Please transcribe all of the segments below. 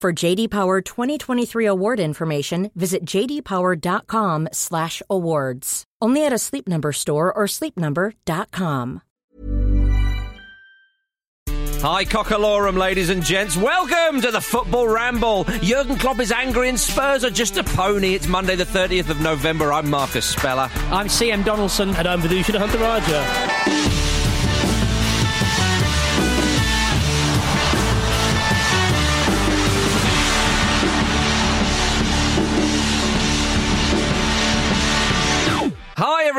For JD Power 2023 award information, visit jdpower.com/awards. Only at a Sleep Number store or sleepnumber.com. Hi, Cockalorum, ladies and gents. Welcome to the Football Ramble. Jurgen Klopp is angry and Spurs are just a pony. It's Monday, the 30th of November. I'm Marcus Speller. I'm CM Donaldson. And I'm Vithushan Ehantharajah. Hi,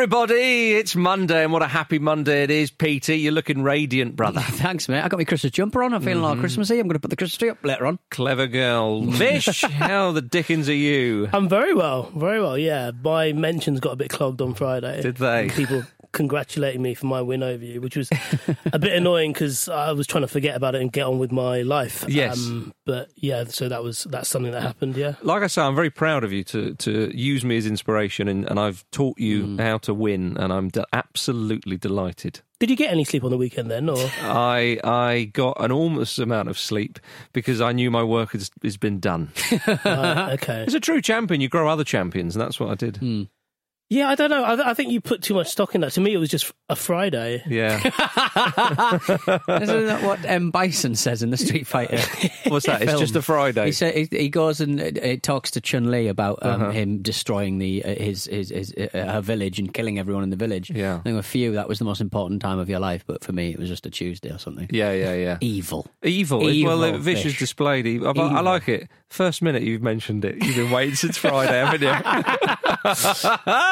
everybody. It's Monday, and what a happy Monday it is. Peter, you're looking radiant, brother. Thanks, mate. I got my Christmas jumper on. I'm feeling like mm-hmm. Christmassy. I'm going to put the Christmas tree up later on. Clever girl. Vish, how the dickens are you? I'm very well, very well. Yeah, my mentions got a bit clogged on Friday. Did they? People congratulating me for my win over you, which was a bit annoying because I was trying to forget about it and get on with my life. Um, Yes. but yeah, so that was that's something that happened. Yeah. Like I say, I'm very proud of you to, to use me as inspiration, and, and I've taught you how to win, and I'm de- absolutely delighted. Did you get any sleep on the weekend then, or I I got an enormous amount of sleep because I knew my work has, has been done. uh, okay? As a true champion, you grow other champions, and that's what I did. Yeah, I don't know. I, I think you put too much stock in that. To me, it was just a Friday. Yeah. Isn't that what M. Bison says in the Street Fighter? What's that? It's just a Friday. He said he, he goes and uh, uh, talks to Chun Li about um, Uh-huh. him destroying the uh, his his, his uh, her village and killing everyone in the village. Yeah. I think for you that was the most important time of your life, but for me it was just a Tuesday or something. yeah, yeah, yeah. Evil. Evil. Evil well, Vish has displayed. Evil. I, I like it. First minute you've mentioned it. You've been waiting since Friday, haven't you?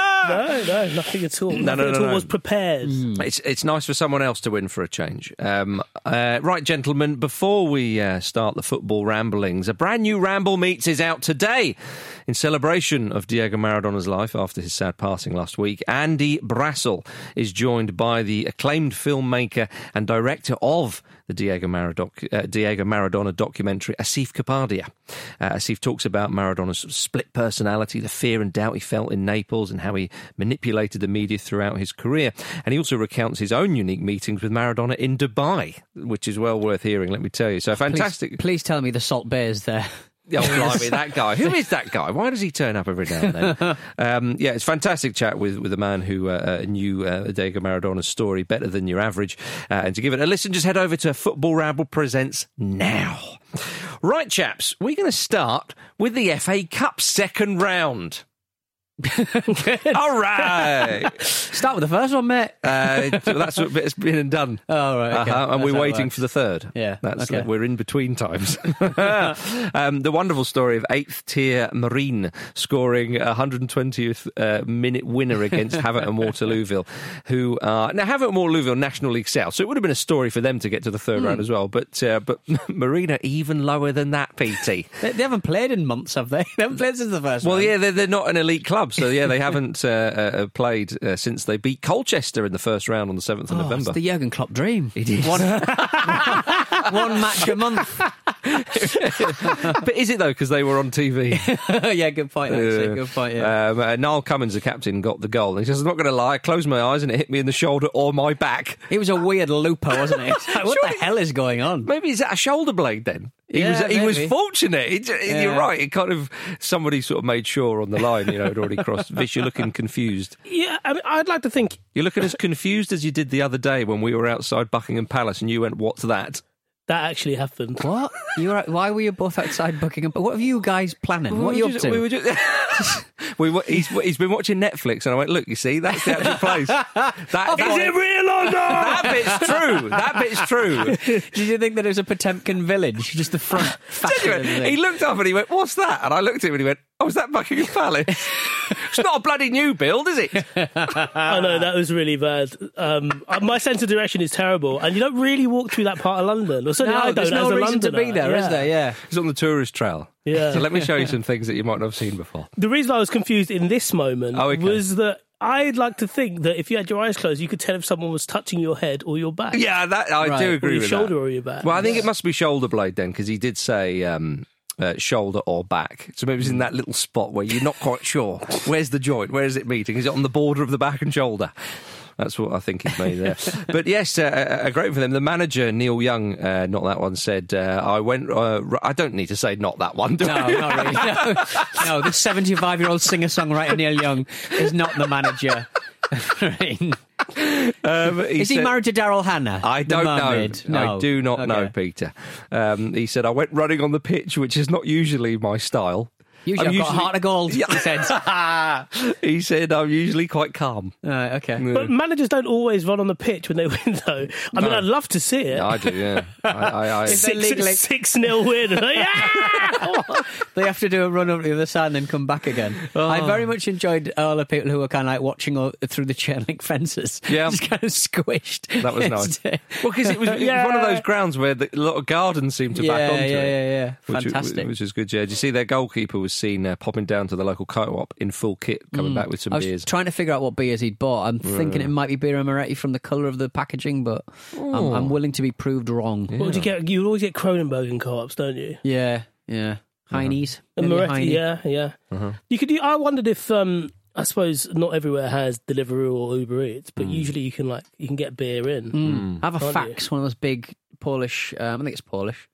No, no, nothing at all. no, nothing no, at all no. was prepared. It's it's nice for someone else to win for a change. Um, uh, right, gentlemen. Before we uh, start the football ramblings, a brand new Ramble Meets is out today in celebration of Diego Maradona's life after his sad passing last week. Andy Brassell is joined by the acclaimed filmmaker and director of the Diego, Maradoc, uh, Diego Maradona documentary, Asif Kapadia. Uh, Asif talks about Maradona's sort of split personality, the fear and doubt he felt in Naples, and how he manipulated the media throughout his career. And he also recounts his own unique meetings with Maradona in Dubai, which is well worth hearing, let me tell you. So fantastic. please tell me the Salt Bae's there. Oh, blimey, that guy. Who is that guy? Why does he turn up every now and then? um, yeah, it's fantastic chat with, with a man who uh, uh, knew uh, Diego Maradona's story better than your average. Uh, and to give it a listen, just head over to Football Ramble Presents now. Right, chaps, we're going to start with the FA Cup second round. All right. Start with the first one, mate. Uh, that's what bit's been and done. Oh, right, okay. Uh-huh, and That's we're waiting for the third. Yeah, that's okay. we're in between times. um, the wonderful story of eighth tier Marine scoring a 120th uh, minute winner against Havant and Waterlooville, who are now Havant and Waterlooville National League South, so it would have been a story for them to get to the third Hmm. round as well. But uh, but Marine are even lower than that, PT. They, they haven't played in months, have they? They haven't played since the first Well, round. yeah, they're, they're not an elite club, so yeah, they haven't uh, uh, played uh, since they beat Colchester in the first round on the seventh of Oh, November. It's the Jurgen Klopp dream. It is. One, one match a month. but is it though? Because they were on TV. yeah, good point. Actually. Good point. Yeah. Um, uh, Niall Cummins, the captain, got the goal. He says, "I'm not going to lie. I closed my eyes and it hit me in the shoulder or my back. It was a weird looper, wasn't it? Like, what the hell is going on? Maybe is that a shoulder blade then?" He Yeah, was he was maybe. fortunate. It- You're right. It kind of somebody sort of made sure on the line. You know, had already crossed. Vish, you're looking confused. Yeah, I mean, I'd like to think You're looking as confused as you did the other day when we were outside Buckingham Palace and you went, "What's that?" That actually happened. What? You were, why were you both outside Buckingham? What are you guys planning? What are We you were up just- to? We were just, we were, he's, he's been watching Netflix, and I went, "Look, you see, that's the actual place. That, that, Is it real or not? that bit's true. That bit's true." Did you think that it was a Potemkin village? Just the front facade of the Genuine. He looked up and he went, "What's that?" And I looked at him and he went, "Oh, is that Buckingham Palace? it's not a bloody new build, is it?" I know that was really bad. Um, uh, my sense of direction is terrible, and you don't really walk through that part of London. Or certainly I No, don't. there's no as a reason to be Londoner. there, is Yeah. there? Yeah. He's on the tourist trail. Yeah. So let me show you some things that you might not have seen before. The reason I was confused in this moment Oh, okay. was that I'd like to think that if you had your eyes closed, you could tell if someone was touching your head or your back. Yeah, that I Right. do Or agree or your with shoulder that. or your back. Well, I think it must be shoulder blade then, because he did say um, uh, shoulder or back. So maybe it's in that little spot where you're not quite sure. Where's the joint? Where is it meeting? Is it on the border of the back and shoulder? That's what I think he's made there. but yes, uh, uh, great for them. The manager, Neil Young, uh, not that one, said, uh, I went, uh, I don't need to say not that one, do No, I? not really. No, no the 75 year old singer songwriter Neil Young is not the manager. Um, is he said- married to Daryl Hannah? I the don't know. mermaid? No. I do not know, Okay. Peter. Um, he said, I went running on the pitch, which is not usually my style. Usually I'm I've got a heart of gold. He said. he said, I'm usually quite calm. Right, okay. But managers don't always run on the pitch when they win, though. I mean, No. I'd love to see it. Yeah, I do, yeah. I, I, I, If they- legally- Six, six nil win. They have to do a run up the other side and then come back again. Oh. I very much enjoyed all the people who were kind of like watching all, through the chain link fences. Yeah. Just kind of squished. That was nice. well, because it was, it was one of those grounds where the, a lot of gardens seemed to yeah, back onto yeah, it. yeah, yeah. Which, Fantastic. Which is good, yeah. Did you see their goalkeeper was seen uh, popping down to the local co-op in full kit, coming back with some Mm. I was beers. trying to figure out what beers he'd bought. I'm thinking it might be Birra Moretti from the colour of the packaging, but I'm, Oh. I'm willing to be proved wrong. What would you get? You always get Kronenbourg in co-ops, don't you? Yeah, yeah. Heine's. And Maybe a Moretti, Heine. yeah, yeah. Uh-huh. You could. I wondered if. Um, I suppose not everywhere has Deliveroo or Uber Eats, but usually you can like you can get beer in. Mm. I have a Can't Faxe, one of those big Polish. Um, I think it's Polish.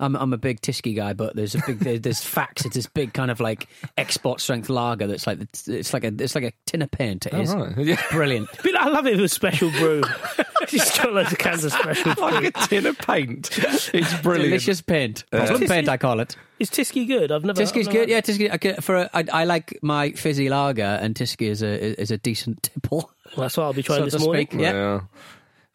I'm I'm a big Tyskie guy, but there's a big there's, there's Faxe. It's this big kind of like export strength lager that's like it's like a it's like a tin of paint. It Oh, is right. Yeah. brilliant. But I love it with it was special brew. Just got loads of cans of special brew. like a tin of paint. It's brilliant. Delicious paint, uh, problem paint. I call it. Is Tyskie good? I've never. Tyskie's I've never- good. Yeah, Tyskie. I, get- for a, I, I like my fizzy lager, and Tyskie is a is a decent tipple. Well, that's what I'll be trying so this to morning. speak. Yeah.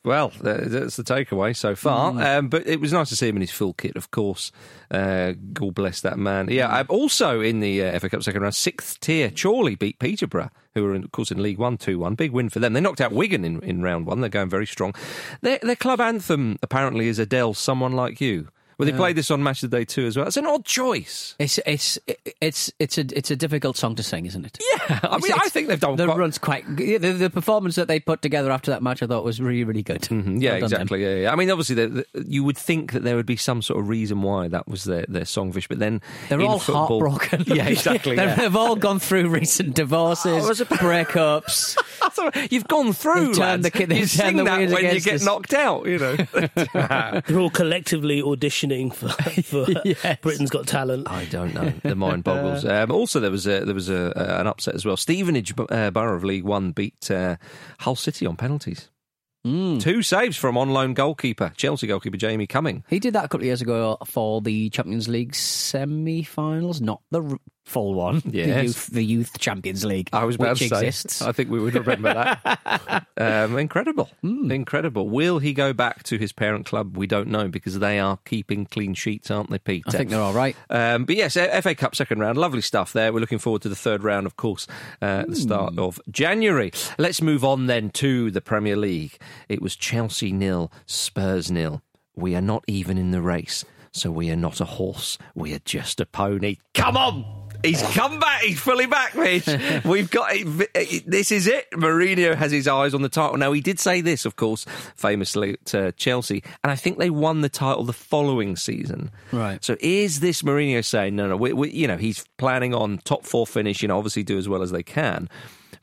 Well, that's the takeaway so far. Mm. Um, but it was nice to see him in his full kit, of course. Uh, God bless that man. Yeah, also in the uh, FA Cup second round, sixth tier, Chorley beat Peterborough, who were, in, of course, in League One 2 1. Big win for them. They knocked out Wigan in, in round one. They're going very strong. Their, their club anthem, apparently, is Adele, Someone Like You. Well, they played this on Match of the Day too as well. It's an odd choice. It's it's it's it's a it's a difficult song to sing, isn't it? Yeah, I mean, I think they've done the quite- runs quite. The, the performance that they put together after that match, I thought was really really good. Mhm, Yeah, Well exactly. Yeah, yeah. I mean, obviously, the, the, you would think that there would be some sort of reason why that was their, their songfish, but then They're in all football- heartbroken. Yeah, exactly. They're- yeah. They've all gone through recent divorces, Oh, was breakups. You've gone through. They've turned lads. the ki- they've you sing the that when you get us. knocked out. You know. They're all collectively auditioning for, for Yes. Britain's Got Talent. I don't know. The mind boggles. Um, also, there was a, there was a, uh, an upset as well. Stevenage uh, Borough of League One beat uh, Hull City on penalties. Mm. Two saves from on loan goalkeeper Chelsea goalkeeper Jamie Cumming. He did that a couple of years ago for the Champions League semi-finals, not the full one. the youth, the youth Champions League. I was about which to say. exists. I think we would remember that. um, incredible, Hmm. incredible. Will he go back to his parent club? We don't know because they are keeping clean sheets, aren't they, Peter? I think they're all right. Um, but yes, FA Cup second round, lovely stuff there. We're looking forward to the third round, of course, uh, at the start of January. Let's move on then to the Premier League. It was Chelsea nil, Spurs nil. We are not even in the race, so we are not a horse. We are just a pony. Come on! He's come back. He's fully back, Mitch. We've got it. Eh, this is it. Mourinho has his eyes on the title. Now, he did say this, of course, famously to uh, Chelsea, and I think they won the title the following season. Right. So is this Mourinho saying, no, no, we, we, you know, he's planning on top four finish, you know, obviously do as well as they can.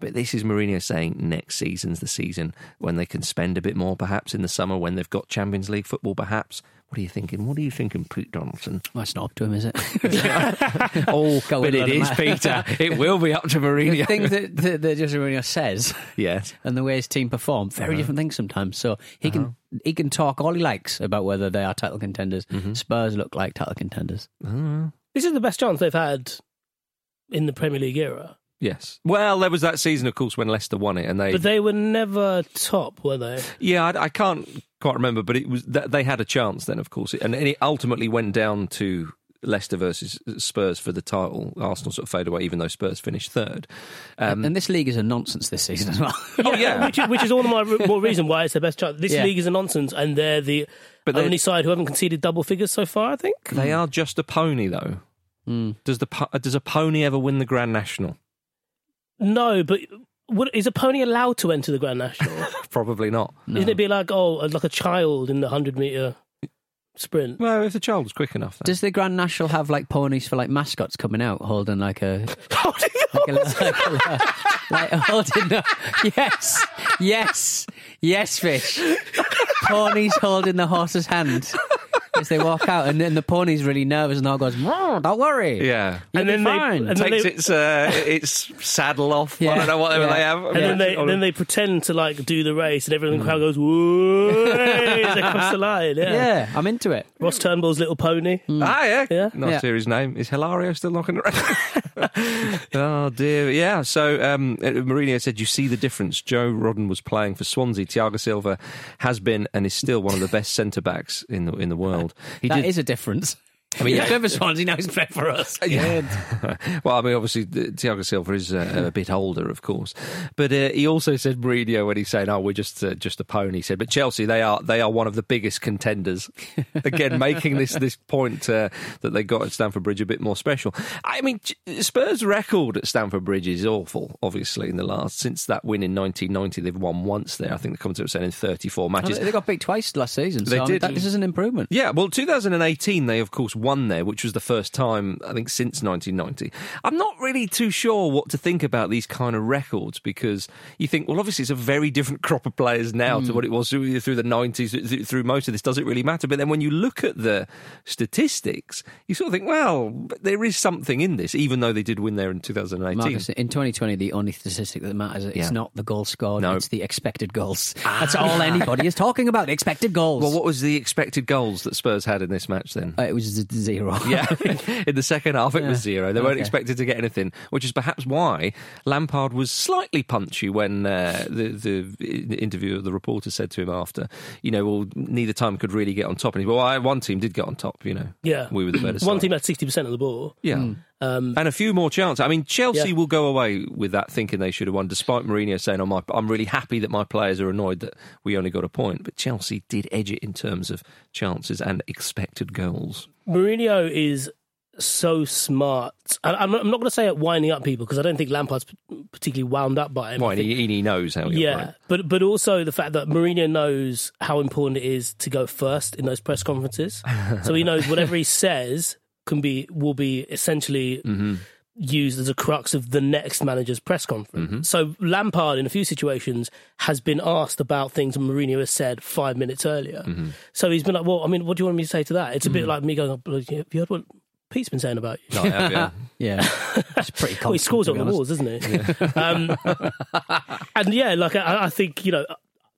But this is Mourinho saying next season's the season when they can spend a bit more, perhaps in the summer when they've got Champions League football, perhaps. What are you thinking? What are you thinking, Pete Donaldson? Well, it's not up to him, is it? Oh, Go but with it a is, lot of Peter. It will be up to Mourinho. the things that, that, that Jose Mourinho says yes. and the way his team perform, very uh-huh. different things sometimes. So he can uh-huh. he can talk all he likes about whether they are title contenders. Mm-hmm. Spurs look like title contenders. Uh-huh. This is the best chance they've had in the Premier League era. Yes. Well, there was that season, of course, when Leicester won it, and they. But they were never top, were they? yeah, I, I can't quite remember, but it was th- they had a chance then, of course, and, and it ultimately went down to Leicester versus Spurs for the title. Arsenal sort of faded away, even though Spurs finished third. Um, and this league is a nonsense this season as well. oh yeah, which, is- which is all the more, more reason why it's the best chance. This Yeah. league is a nonsense, and they're the But they're- only side who haven't conceded double figures so far. I think. they are just a pony, though. Does the does a pony ever win the Grand National? No, but would, is a pony allowed to enter the Grand National? Probably not. Isn't it be like oh, like a child in the hundred meter sprint? Well, if the child was quick enough, then. Does the Grand National have like ponies for like mascots coming out holding like a Holding like a, like, a, like holding the, yes yes yes fish ponies holding the horse's hand as they walk out and then the pony's really nervous and all goes "Mmm, don't worry yeah. You'll And be then they- fine. and then Takes they- its uh, its saddle off. I don't know whatever yeah. they have. and then they then they pretend to like do the race, and everyone in the crowd goes whoa as they cross the line. Yeah. yeah I'm into it Ross Turnbull's little pony. Ah, yeah. Yeah. Nice Yeah. to hear his name. Is Hilario still knocking around? oh, dear. Yeah. So um, uh, Mourinho said, You see the difference. Joe Rodon was playing for Swansea. Thiago Silva has been and is still one of the best centre backs in the in the world. He That is a difference I mean, yeah. Swansea now he's playing for us. Yeah. well, I mean, obviously, Thiago Silva is uh, a bit older, of course, but uh, he also said Mourinho when he's saying, "Oh, we're just uh, just a pony." He said, "But Chelsea, they are they are one of the biggest contenders." Again, making this this point uh, that they got at Stamford Bridge a bit more special. I mean, Spurs' record at Stamford Bridge is awful. Obviously, in the last since that win in 1990, they've won once there. I think the commentator was saying in 34 matches. They got beat twice last season. So They I mean, did. that- this is an improvement. Yeah, well, 2018 they of course won there, which was the first time I think since 1990. I'm not really too sure what to think about these kind of records because you think, well, obviously it's a very different crop of players now to what it was through, through the 90s, through most of this. Does it really matter? But then when you look at the statistics, you sort of think, well, there is something in this, even though they did win there in 2018. Marcus, in 2020, the only statistic that matters is Yeah. it's not the goal scored, No. it's the expected goals. That's all anybody is talking about, expected goals. well, what was the expected goals that Spurs had in this match then? Uh, it was zero. Yeah, in the second half it was zero. They weren't Okay. expected to get anything, which is perhaps why Lampard was slightly punchy when uh, the the interview the reporter said to him after, you know, well, neither time could really get on top. And he, well, I, one team did get on top. You know, Yeah. we were the better. One side. team had sixty percent of the ball. yeah. Um, and a few more chances. I mean, Chelsea Yeah. will go away with that thinking they should have won, despite Mourinho saying, "Oh, my, I'm really happy that my players are annoyed that we only got a point." But Chelsea did edge it in terms of chances and expected goals. Mourinho is so smart. I- I'm not, I'm not going to say it winding up people because I don't think Lampard's particularly wound up by him. Why? think- He, he knows how. He yeah, operates. but but also the fact that Mourinho knows how important it is to go first in those press conferences. so he knows whatever he says can be will be essentially Mm-hmm. Used as a crux of the next manager's press conference. Mm-hmm. So Lampard, in a few situations, has been asked about things that Mourinho has said five minutes earlier. Mm-hmm. So he's been like, "Well, I mean, what do you want me to say to that?" It's a bit like me going, "Oh, "Have you heard what Pete's been saying about you?" No, have, yeah. Yeah. It's pretty Well, he constant, scores on the honest. walls, doesn't he? um, and yeah, like I, I think you know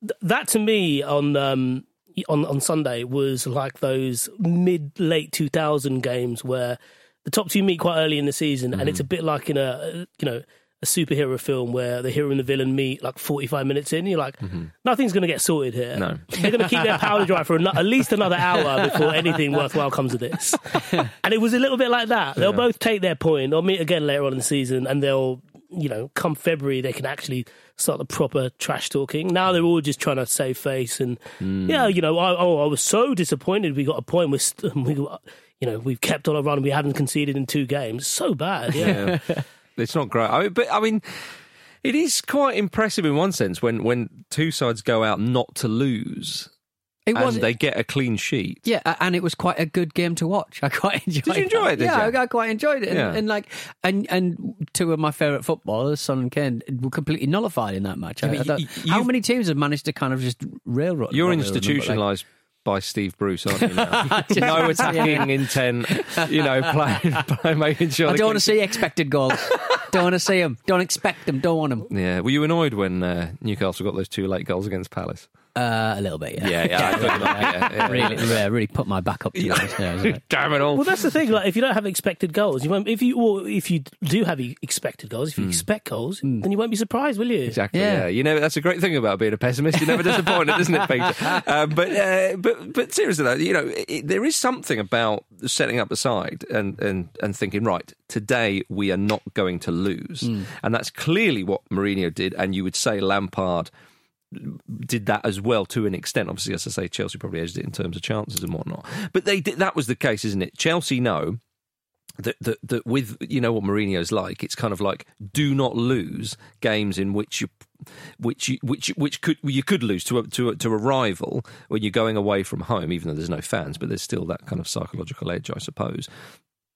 th- that to me on um, on on Sunday was like those mid late two thousand games where the top two meet quite early in the season, and it's mm. a bit like in a you know. A superhero film where the hero and the villain meet like 45 minutes in. You're like, mm-hmm. nothing's going to get sorted here. No. They're going to keep their powder dry for ano- at least another hour before anything worthwhile comes of this. and it was a little bit like that. They'll both take their point. They'll meet again later on in the season, and they'll, you know, come February, they can actually start the proper trash talking. Now they're all just trying to save face, and mm. yeah, you know, I, oh, I was so disappointed. We got a point. We're, st- we, you know, we've kept on a run. We haven't conceded in two games. So bad. Yeah. Yeah. it's not great. I mean, but I mean, it is quite impressive in one sense when when two sides go out not to lose It and was. they get a clean sheet. Yeah, and it was quite a good game to watch. I quite enjoyed. Did you enjoy that. it, did yeah, you? I quite enjoyed it. And, Yeah. and like, and and two of my favourite footballers, Son and Kane, were completely nullified in that match. I mean, I thought- how many teams have managed to kind of just railroad? You're not them, institutionalised by Steve Bruce, aren't you? Now? No attacking intent. You know, playing, playing making sure. I don't want to see expected goals. don't want to see them. Don't expect them. Don't want them. Yeah, were you annoyed when uh, Newcastle got those two late goals against Palace? Uh, a little bit, yeah. Yeah, yeah, I thought you might, yeah, yeah. really, yeah, really put my back up to Yeah. this. Yeah, isn't it? Damn it all. Well, that's the thing. Like, if you don't have expected goals, you won't. If you or if you do have expected goals, if you expect goals, then you won't be surprised, will you? Exactly. Yeah. Yeah. You know, that's a great thing about being a pessimist. You're never disappointed, isn't it, Peter? Um, but uh, but but seriously though, you know, it, there is something about setting up the side and and and thinking, right, today we are not going to lose, and that's clearly what Mourinho did. And you would say Lampard did that as well to an extent. Obviously, as I say, Chelsea probably edged it in terms of chances and whatnot. But they did, that was the case, isn't it? Chelsea know that, that that with you know what Mourinho's like, it's kind of like do not lose games in which you which you, which which could you could lose to a, to a, to a rival when you're going away from home, even though there's no fans, but there's still that kind of psychological edge, I suppose.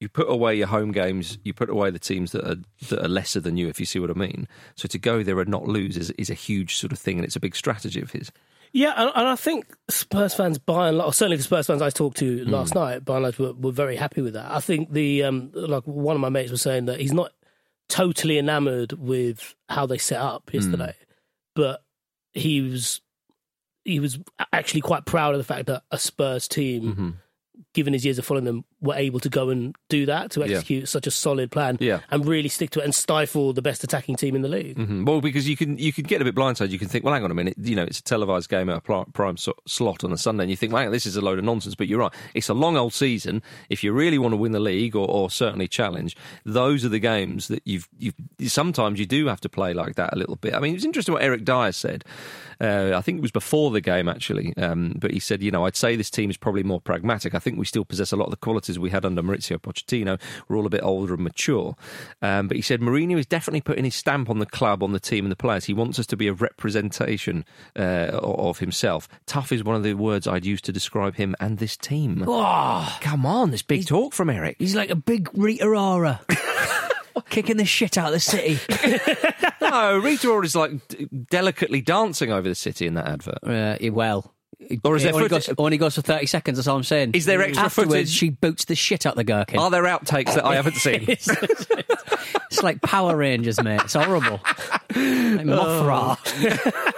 You put away your home games, you put away the teams that are that are lesser than you, if you see what I mean. So to go there and not lose is is a huge sort of thing, and it's a big strategy of his. Yeah, and, and I think Spurs fans, by and large, certainly the Spurs fans I talked to last hmm. night, by and large, were, were very happy with that. I think the um, like one of my mates was saying that he's not totally enamoured with how they set up hmm. yesterday, but he was he was actually quite proud of the fact that a Spurs team, mm-hmm. Given his years of following them, we were able to go and do that to Yeah. execute such a solid plan Yeah. and really stick to it and stifle the best attacking team in the league. Mhm. Well, because you can you can get a bit blindsided. You can think, well, hang on a minute. You know, it's a televised game at a prime so- slot on a Sunday, and you think, well, this is a load of nonsense. But you're right. It's a long old season. If you really want to win the league or, or certainly challenge, those are the games that you've you've. Sometimes you do have to play like that a little bit. I mean, it was interesting what Eric Dier said. Uh, I think it was before the game actually, um, but he said, you know, I'd say this team is probably more pragmatic. I think we still possess a lot of the qualities we had under Mauricio Pochettino. We're all a bit older and mature. Um, but he said Mourinho is definitely putting his stamp on the club, on the team, and the players. He wants us to be a representation uh, of himself. Tough is one of the words I'd use to describe him and this team. Oh, Come on, this big talk from Eric. he's like a big Rita Ora. Kicking the shit out of the city. no, Rita Ora is like d- delicately dancing over the city in that advert. Uh, well, Or is it there only, footage- goes, only goes for 30 seconds, that's all I'm saying. Is there extra Afterwards, footage? she boots the shit out the gherkin. Are there outtakes that I haven't seen? it's, it's like Power Rangers, mate. It's horrible. Like Mothra. Oh.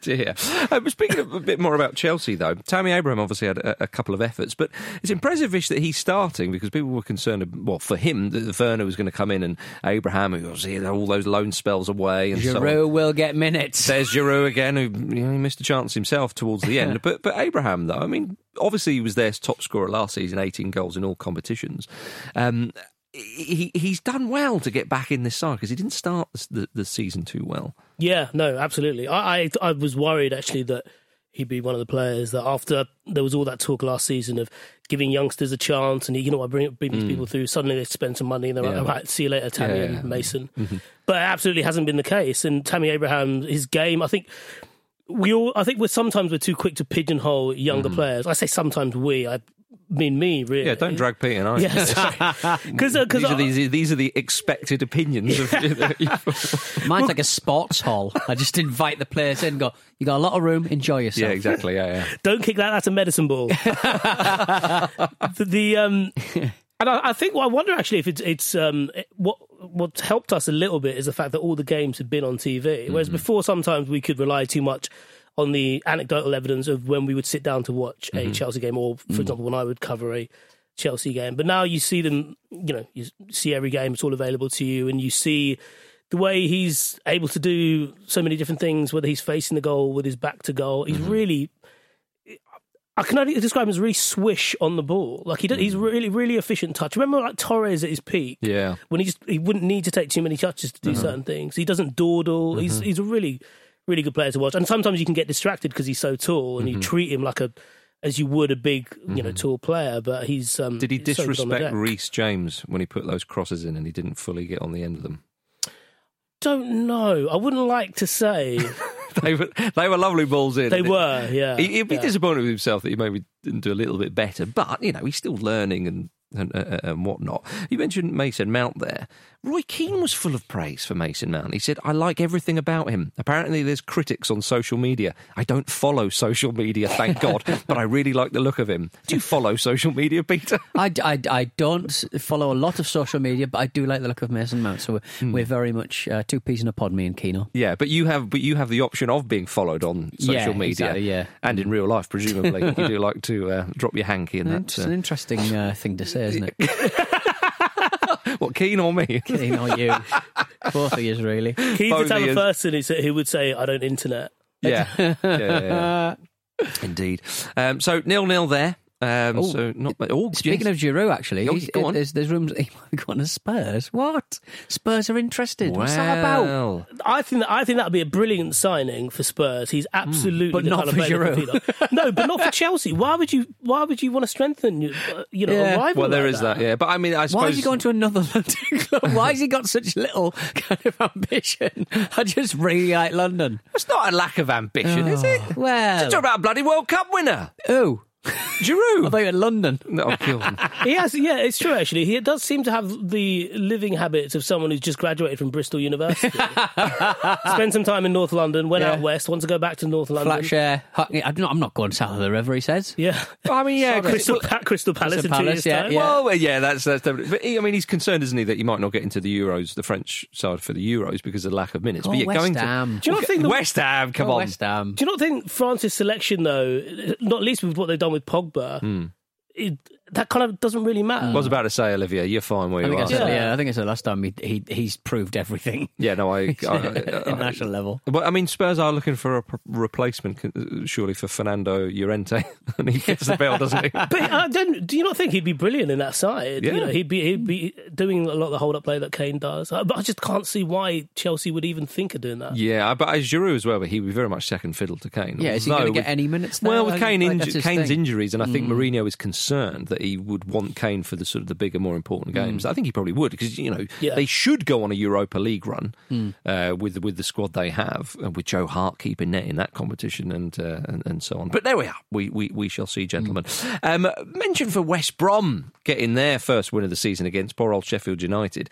dear. Um, speaking of a bit more about Chelsea, though, Tammy Abraham obviously had a, a couple of efforts, but it's impressive ish that he's starting because people were concerned, well, for him, that Werner was going to come in and Abraham, who obviously had all those loan spells away and so. Giroud will get minutes. There's Giroud again, who you know, he missed a chance himself towards the end. but but Abraham, though, I mean, obviously he was their top scorer last season, 18 goals in all competitions. Um, he he's done well to get back in this side because he didn't start the, the, the season too well. Yeah, no, absolutely. I, I I was worried actually that he'd be one of the players that after there was all that talk last season of giving youngsters a chance and he, you know what, bring, bring these people through. Suddenly they spend some money and they're Mm. Yeah. like, right, see you later, Tammy Yeah, Mm-hmm. yeah. and Mason. But it absolutely hasn't been the case. And Tammy Abraham, his game, I think. We all, I think we're sometimes we're too quick to pigeonhole younger players. I say sometimes we, I mean me, really. Mm-hmm. Yeah, don't drag Pete and I. Yes, because These are, these, these are the expected opinions of. Mine's like a sports hall. I just invite the players in. Go. You got a lot of room. Enjoy yourself. yeah, exactly. Yeah, yeah. Don't kick that. That's a medicine ball. the, the, um, and I, I think well, I wonder actually if it's it's um it- what what's helped us a little bit is the fact that all the games have been on TV. Whereas before, sometimes we could rely too much on the anecdotal evidence of when we would sit down to watch a mm-hmm. Chelsea game, or for mm. example, when I would cover a Chelsea game. But now you see them, you know, you see every game; it's all available to you, and you see the way he's able to do so many different things, whether he's facing the goal with his back to goal. He's mm-hmm. really I can only describe him as really swish on the ball. Like he does, he's mm. really, really efficient touch. Remember, like Torres at his peak, Yeah. when he just he wouldn't need to take too many touches to do uh-huh. certain things. He doesn't dawdle. He's uh-huh. he's a really, really good player to watch. And sometimes you can get distracted because he's so tall, and you treat him like a as you would a big, you know, tall player. But he's um, Did he he's so good on the disrespect deck. Reece James when he put those crosses in and he didn't fully get on the end of them? Don't know. I wouldn't like to say they were they were lovely balls in. they were. Yeah, He, he'd be yeah. disappointed with himself that he maybe didn't do a little bit better, but you know he's still learning and and, uh, and whatnot. You mentioned Mason Mount there. Roy Keane was full of praise for Mason Mount. He said, I like everything about him. Apparently, there's critics on social media. I don't follow social media, thank God, but I really like the look of him. Do you follow social media, Peter? I, I, I don't follow a lot of social media, but I do like the look of Mason Mount. So we're, Hmm. we're very much uh, two peas in a pod, me and Keno. Yeah, but you have but you have the option of being followed on social Yeah, media, exactly, yeah. and in real life, presumably. you do like to uh, drop your hanky in It's that. an Uh, interesting uh, thing to say, isn't it? what Keane or me? Keno, you, both of you, really. He's Both the type ears. of person who, say- who would say, I don't internet. Yeah, yeah, yeah, yeah. indeed. Um, so nil nil there. Um, Oh, so not oh, Speaking yes. of Giroud, actually, Oh, he's- go on. there's, there's rooms he might be going to Spurs. What? Spurs are interested. What's that about? I think that I think that would be a brilliant signing for Spurs. He's absolutely But not for Giroud. No, but not for Chelsea. Why would you? Why would you want to strengthen you? uh, You know, Yeah. a rival well, there like is that. Yeah, but I mean, I suppose Why is he going to another London club? Why has he got such little kind of ambition? I just really like London. It's not a lack of ambition, is it? Oh, Well, Talk about a bloody World Cup winner, oh, Giroud. I thought you were London. Oh, no. He has, yeah, it's true. Actually, he does seem to have the living habits of someone who's just graduated from Bristol University. Spend some time in North London, went Yeah. out west, wants to go back to North London. Flat share. I'm not, I'm not going south of the river, he says. Yeah, I mean, yeah, Crystal, Pa- Crystal Palace Crystal in two Palace, years' yeah, time. yeah. Well, yeah, that's that's. Definitely, but he, I mean, he's concerned, isn't he, that you might not get into the Euros, the French side for the Euros because of the lack of minutes. Oh, but you're West going Ham. to. Do you not think the- West Ham? Come Oh, on. West Ham. Do you not think France's selection, though, not least with what they've done with Pogba, Hmm. it, that kind of doesn't really matter? I was about to say, Olivia, you're fine where I you are. Yeah. yeah. I think it's the last time he, he he's proved everything Yeah, no, I. I, at I- national level. but I mean, Spurs are looking for a p- replacement, uh, surely, for Fernando Llorente, and he gets the bill, doesn't he? But I don't, do you not think he'd be brilliant in that side? Yeah. You know, he'd be he'd be doing a lot of the hold up play that Kane does. Uh, But I just can't see why Chelsea would even think of doing that. Yeah, but as Giroud as well, but he would be very much second fiddle to Kane. Yeah, is he Although going to get any minutes there? Well, with Kane like, inju- Kane's thing. Mm. injuries, and I think Mourinho is concerned that he would want Kane for the sort of the bigger, more important games. I think he probably would because you know Mm. Yeah. they should go on a Europa League run Mm. uh, with with the squad they have, uh, with Joe Hart keeping net in that competition and, uh, and and so on. But there we are. We we, we shall see, gentlemen. Mm. Um, mention for West Brom getting their first win of the season against poor old Sheffield United.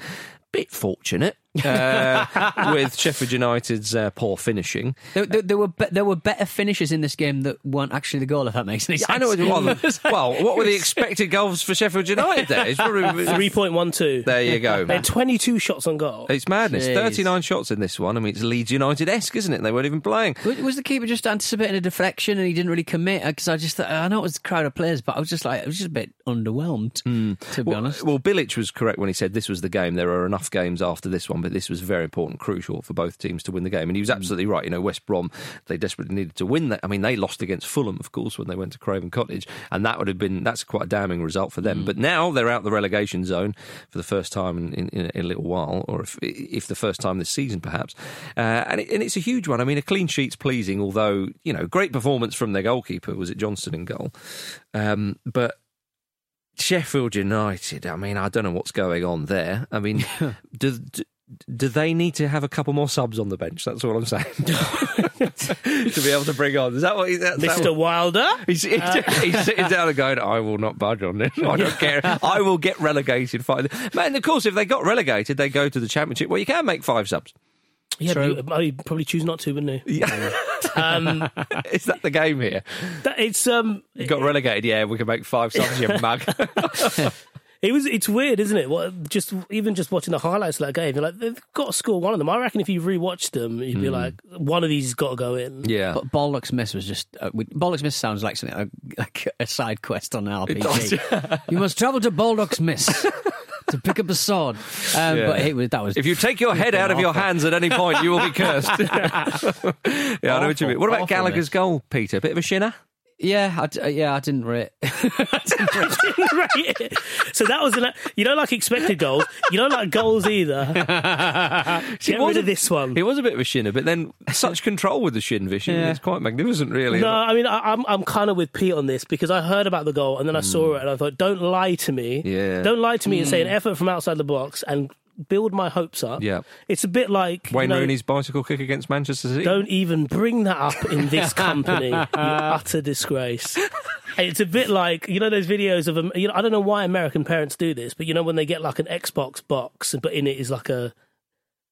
Bit fortunate uh, with Sheffield United's uh, poor finishing. There, there, there were be, there were better finishes in this game that weren't actually the goal. If that makes any sense. I know it was. Well, what were the expected goals for Sheffield United there? It's probably, Three point one two. there you go. They had twenty two shots on goal. It's madness. 39 shots in this one. I mean, it's Leeds United esque, isn't it? They weren't even playing. Was- Was the keeper just anticipating a deflection and he didn't really commit? Because I just thought, I know it was a crowd of players, but I was just like, I was just a bit underwhelmed, to be Well, honest. well, Bilic was correct when he said this was the game. There are enough games after this one, but this was very important, crucial for both teams to win the game. And he was absolutely right. You know, West Brom, they desperately needed to win that. I mean, they lost against Fulham, of course, when they went to Craven Cottage, and that would have been that's quite a damning result for them. But now they're out the relegation zone for the first time in, in, in a little while, or if if the first time this season, perhaps. Uh, and, it, and it's a huge one. I mean, a clean sheet's pleasing, although you know, great performance from their goalkeeper. Was it Johnstone in goal? Um, but Sheffield United. I mean, I don't know what's going on there. I mean, do, do do they need to have a couple more subs on the bench? That's all I'm saying. to be able to bring on. Is that what? That's that Mr. what- Wilder. He's, he's, uh. he's sitting down and going, I will not budge on this. I don't care. I will get relegated. Man, of course, if they got relegated, they go to the championship. Well, you can make five subs. Yeah, True. but he'd probably choose not to, wouldn't he? Yeah. Um, Is that the game here? that, it's um, You got relegated. Yeah, we can make five subs, you mug. it was it's weird, isn't it? What just even just watching the highlights of that game, you're like they've got to score one of them. I reckon if you rewatch them, you'd be like, one of these has got to go in. yeah. But Bollocks Miss was just. Uh, we, Bollocks Miss sounds like something like a side quest on an It does, RPG. you must travel to Bollocks Miss to pick up a sword. Um, Yeah. But it was, that was. If you take your head out of your hands at any point, you will be cursed. yeah, I know what you mean. What about awful Gallagher's goal, Peter? A bit of a shinner? Yeah, I, uh, yeah, I didn't rate. Right. So that was an you don't like expected goals. You don't like goals either. Get rid of this one. It was a bit of a shinner, but then such control with the shin vision. Yeah. It's quite magnificent, really. No, I mean I, I'm I'm kind of with Pete on this because I heard about the goal and then I saw it and I thought, don't lie to me. Yeah. Don't lie to me and say an effort from outside the box and build my hopes up. Yeah. It's a bit like Wayne you know, Rooney's bicycle kick against Manchester City. Don't even bring that up in this company. you utter disgrace. It's a bit like you know those videos of you know I don't know why American parents do this, but you know when they get like an Xbox box, but in it is like a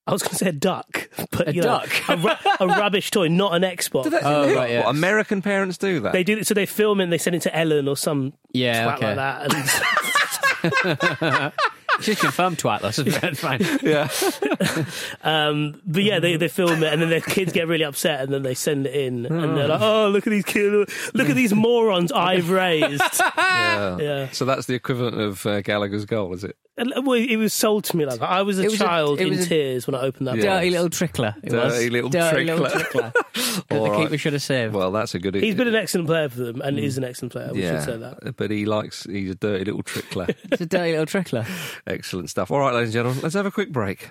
I was going to say a duck, but A you know, duck? a, ru- a rubbish toy, not an Xbox. Oh, right, yeah. What, American parents do that. They do it, so they film it and they send it to Ellen or some Yeah, twat okay. like that. And, She's confirmed twatless. It's fine. yeah. um, but yeah, they, they film it and then their kids get really upset and then they send it in and they're like, oh, look at these kids, look at these morons I've raised. yeah. Yeah. So that's the equivalent of uh, Gallagher's goal, is it? And, uh, well, it was sold to me like that. I was a was child it in was tears when I opened that. Yeah. box. Dirty little trickler. It Dirty was. little Dirty little trickler. trickler. the right. keeper should have saved. Well, that's a good. He's been an excellent player for them and mm. is an excellent player. We yeah, should say that. but he likes. He's a dirty little trickler. it's a dirty little trickler. Excellent stuff. All right, ladies and gentlemen, let's have a quick break.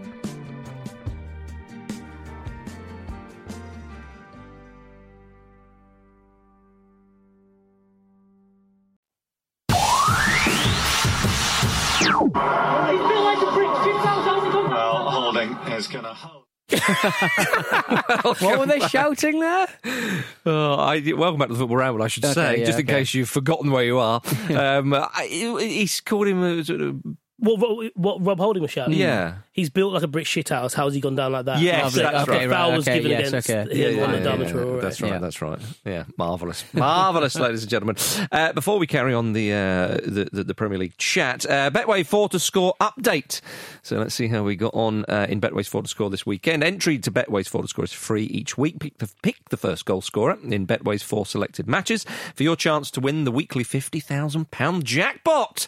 What were they shouting there? Oh, I, welcome back to the football ramble. I should Okay, say, yeah, just in okay. case you've forgotten where you are. um, I, he's called him a sort of What, what, what Rob Holding was shouting? Yeah. He's built like a brick shithouse. How has he gone down like that? Yeah, that's the right. foul right, was okay, given yes, against okay. him on the Diamond Tour. already. That's right. Yeah. That's right. Yeah, marvelous, marvelous, ladies and gentlemen. Uh, before we carry on the, uh, the, the the Premier League chat, uh, Betway four to score update. So let's see how we got on uh, in Betway's four to score this weekend. Entry to Betway's four to score is free each week. Pick the pick the first goal scorer in Betway's four selected matches for your chance to win the weekly fifty thousand pound jackpot.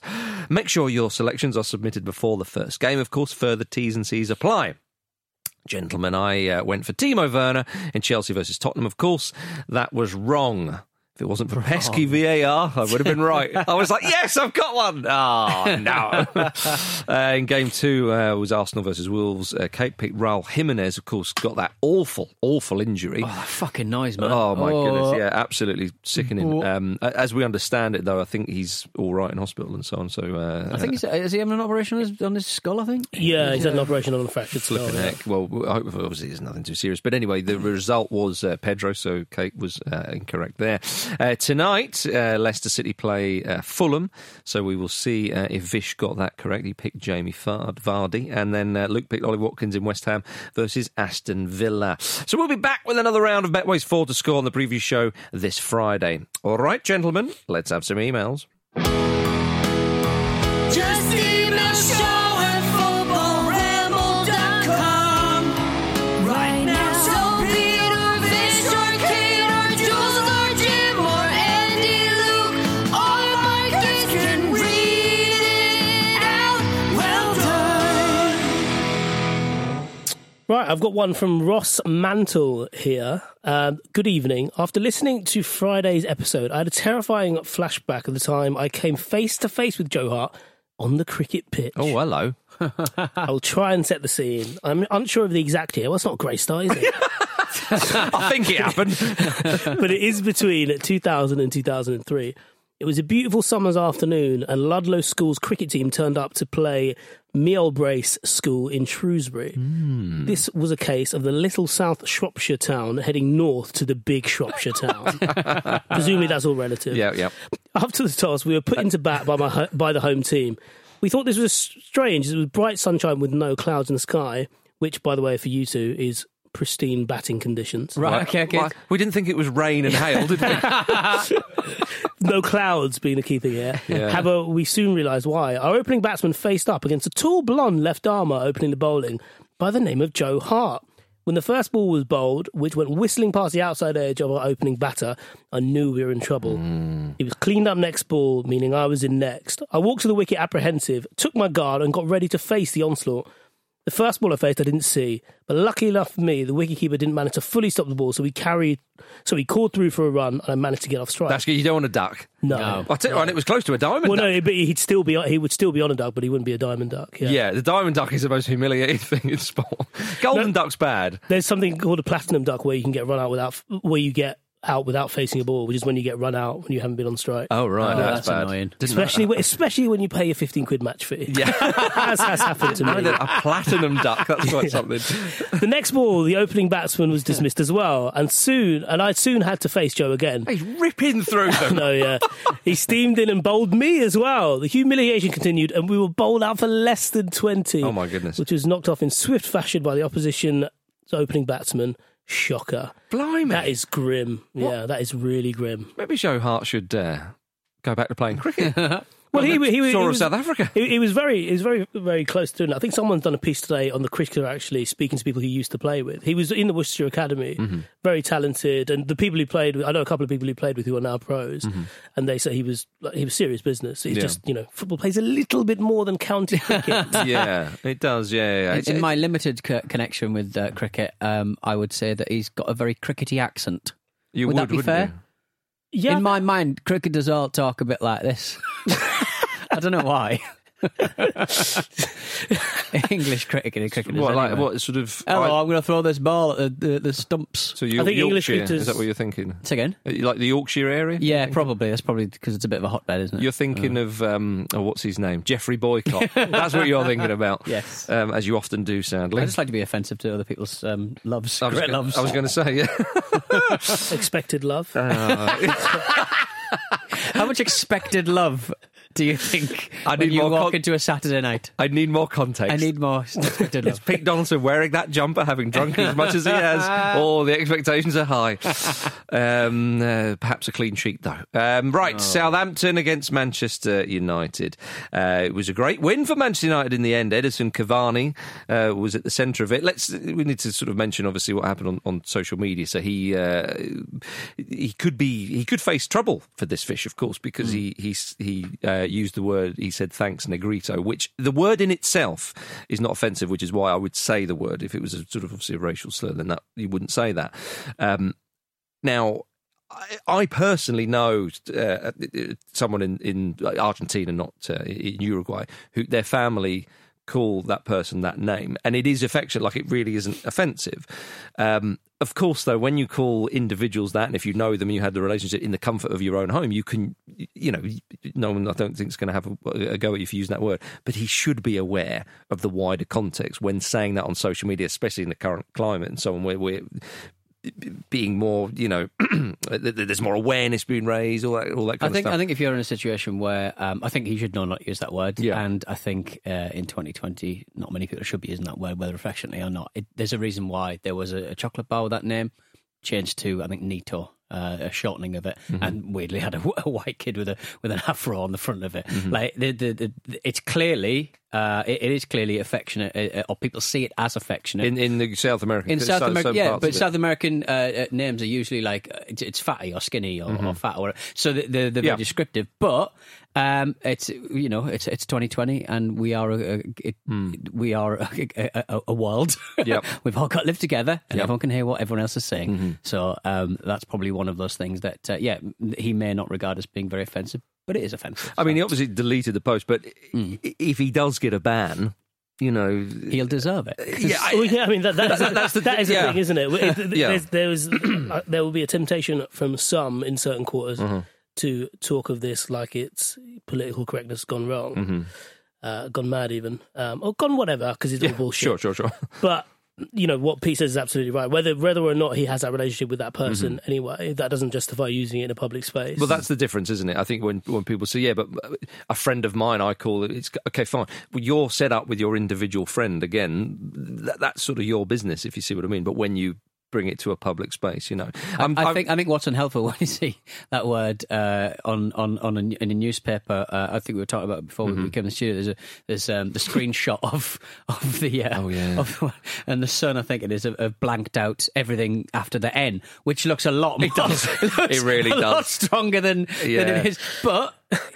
Make sure your selections are submitted before the first game. Of course, further T's and C's apply. Gentlemen, I uh, went for Timo Werner in Chelsea versus Tottenham. Of course, that was wrong. If it wasn't for pesky VAR, I would have been right. I was like, yes, I've got one. Oh, no. uh, in game two uh, was Arsenal versus Wolves. Uh, Kate picked Raul Jimenez, of course, got that awful, awful injury. Oh, that fucking noise, man. Oh my Oh. goodness! Yeah, absolutely sickening. Oh. Um, as we understand it, though, I think he's all right in hospital and so on. So uh, I think he's, is he having an operation on his, on his skull, I think? Yeah, he's had an operation on a fractured skull. yeah. heck. Well, I hope obviously there's nothing too serious. But anyway, the result was uh, Pedro, so Kate was uh, incorrect there. Uh, tonight, uh, Leicester City play uh, Fulham, so we will see uh, if Vish got that correct. He picked Jamie Fard, Vardy, and then uh, Luke picked Ollie Watkins in West Ham versus Aston Villa. So we'll be back with another round of Betway's 4 to score on the preview show this Friday. All right, gentlemen, let's have some emails. Right, I've got one from Ross Mantle here. Um, good evening. After listening to Friday's episode, I had a terrifying flashback of the time I came face to face with Joe Hart on the cricket pitch. Oh, hello. I'll try and set the scene. I'm unsure of the exact year. Well, it's not great start, is it? I think it happened. but it is between 2000 and 2003. It was a beautiful summer's afternoon, and Ludlow School's cricket team turned up to play Meole Brace School in Shrewsbury. Hmm. This was a case of the little South Shropshire town heading north to the big Shropshire town. Presumably that's all relative. yeah, yeah. After the toss, we were put into bat by, my, by the home team. We thought this was strange. It was bright sunshine with no clouds in the sky, which, by the way, for you two, is pristine batting conditions. Right, okay, okay. Why- We didn't think it was rain and hail, did we? no clouds being a key thing here. Yeah. However, we soon realised why. Our opening batsman faced up against a tall blonde left armer opening the bowling by the name of Joe Hart. When the first ball was bowled, which went whistling past the outside edge of our opening batter, I knew we were in trouble. Mm. It was cleaned up next ball, meaning I was in next. I walked to the wicket apprehensive, took my guard, and got ready to face the onslaught. The first ball I faced, I didn't see, but lucky enough for me, the wicketkeeper didn't manage to fully stop the ball, so he carried, so he called through for a run, and I managed to get off strike. That's good. You don't want a duck. no, No. I tell you, and it was close to a diamond well, duck. no, but he'd still be he would still be on a duck, but he wouldn't be a diamond duck. Yeah. Yeah, the diamond duck is the most humiliating thing in sport. Golden No. duck's bad. There's something called a platinum duck where you can get run out without where you get out without facing a ball, which is when you get run out when you haven't been on strike. Oh right, Oh, that's, that's bad. annoying. Especially when, especially when you pay a 15 quid match fee. Yeah, As has happened to me. a platinum duck. That's quite something. The next ball, the opening batsman was dismissed as well, and soon, and I soon had to face Joe again. He's ripping through them. No, yeah. He steamed in and bowled me as well. The humiliation continued, and we were bowled out for less than 20. Oh, my goodness. Which was knocked off in swift fashion by the opposition's opening batsman. Shocker. Blimey. That is grim. Yeah, that is really grim. Maybe Joe Hart should uh, go back to playing cricket. Well, he, he, he, Saw he was, South Africa. He, he was very, he was very, very close to doing it. I think someone's done a piece today on the cricketer actually speaking to people he used to play with. He was in the Worcestershire Academy, Mm-hmm. very talented, and the people he played with. I know a couple of people he played with who are now pros, and they say he was like, he was serious business. He's Mm-hmm. Yeah. just you know football plays a little bit more than county cricket. yeah, it does. Yeah, yeah. In, It's- in it's- my limited co- connection with uh, cricket, um, I would say that he's got a very crickety accent. you would that be fair? you? yeah, In my mind, cricketers all talk a bit like this. I don't know why. English cricket, cricketers. What, like anyway. what sort of? Hello, I- I'm going to throw this ball at the, the, the stumps. so you, I think English Yorkshire, cricketers- is that what you're thinking? Say again? Uh, Like the Yorkshire area? Yeah, probably. That's probably because it's a bit of a hotbed, isn't it? You're thinking of um, oh, what's his name, Geoffrey Boycott. That's what you're thinking about. Yes. um, as you often do, sadly. I just like to be offensive to other people's um, loves. I was, gonna, loves. I was going to say, yeah. expected love. How much expected love do you think I when need you more walk con- into a Saturday night? I need more context. I need more expected love. Pete Donaldson wearing that jumper, having drunk as much as he has? or the expectations are high? Um, uh, perhaps a clean sheet, though. Um, right, Southampton against Manchester United. Uh, it was a great win for Manchester United in the end. Edinson Cavani uh, was at the centre of it. Let's we need to sort of mention obviously what happened on, on social media. So he uh, he could be he could face trouble for this fish, of course, because he he he uh, used the word he said thanks Negrito, which the word in itself is not offensive, which is why I would say the word. If it was a sort of obviously a racial slur, then that you wouldn't say that. Um, now. I- I personally know uh, someone in, in Argentina, not uh, in Uruguay, who their family call that person that name, and it is affectionate. Like it really isn't offensive. Um, of course, though, when you call individuals that, and if you know them, and you had the relationship in the comfort of your own home, you can, you know, no one I don't think is going to have a, a go at you for using that word. But he should be aware of the wider context when saying that on social media, especially in the current climate and so on, where we're being more, you know, there's more awareness being raised, all that, all that kind I of think stuff. I think if you're in a situation where um, I think he should know not use that word, Yeah. and I think uh, in 2020 not many people should be using that word, whether affectionately or not. It, there's a reason why there was a, a chocolate bar with that name changed to I think Nito. Uh, a shortening of it, Mm-hmm. and weirdly had a, a white kid with a with an afro on the front of it. Mm-hmm. Like the, the, the, it's clearly, uh, it, it is clearly affectionate, uh, uh, or people see it as affectionate in in the South American, in South America, yeah, but. South American uh, uh, names are usually like it's, it's fatty or skinny or, or fat or so they- they're, they're Yeah. very descriptive. But um, it's you know it's it's 2020 and we are a, a, it, we are a, a, a, a world. Yep. We've all got to live together and Yep. everyone can hear what everyone else is saying. So um, that's probably one of those things that uh, yeah he may not regard as being very offensive, but it is offensive. I mean, he obviously deleted the post, but Mm. if he does get a ban, you know, he'll deserve it. yeah, I- Well, yeah, I mean that, that's, That- that's the- that is the yeah. thing, isn't it? It- Yeah. There's, there's uh, there will be a temptation from some in certain quarters Mm-hmm. To talk of this like it's political correctness gone wrong, Mm-hmm. uh, gone mad even, um, or gone whatever because it's all bullshit. sure, sure, sure. But you know what Pete says is absolutely right. Whether whether or not he has that relationship with that person anyway, that doesn't justify using it in a public space. Mm-hmm. Well, that's the difference, isn't it? I think when when people say, "Yeah, but a friend of mine," I call it. It's okay, fine. Well, you're set up with your individual friend again. That, that's sort of your business, if you see what I mean. But when you bring it to a public space, you know, I I'm- think I think what's unhelpful when you see that word uh, on on on a, in a newspaper. Uh, I think we were talking about it before Mm-hmm. we came to the studio. There's a there's um, the screenshot of of the uh, Oh, yeah. of, and the sun. I think it is have, have blanked out everything after the N, which looks a lot. More, it does. It really a lot does. stronger than than it is, but.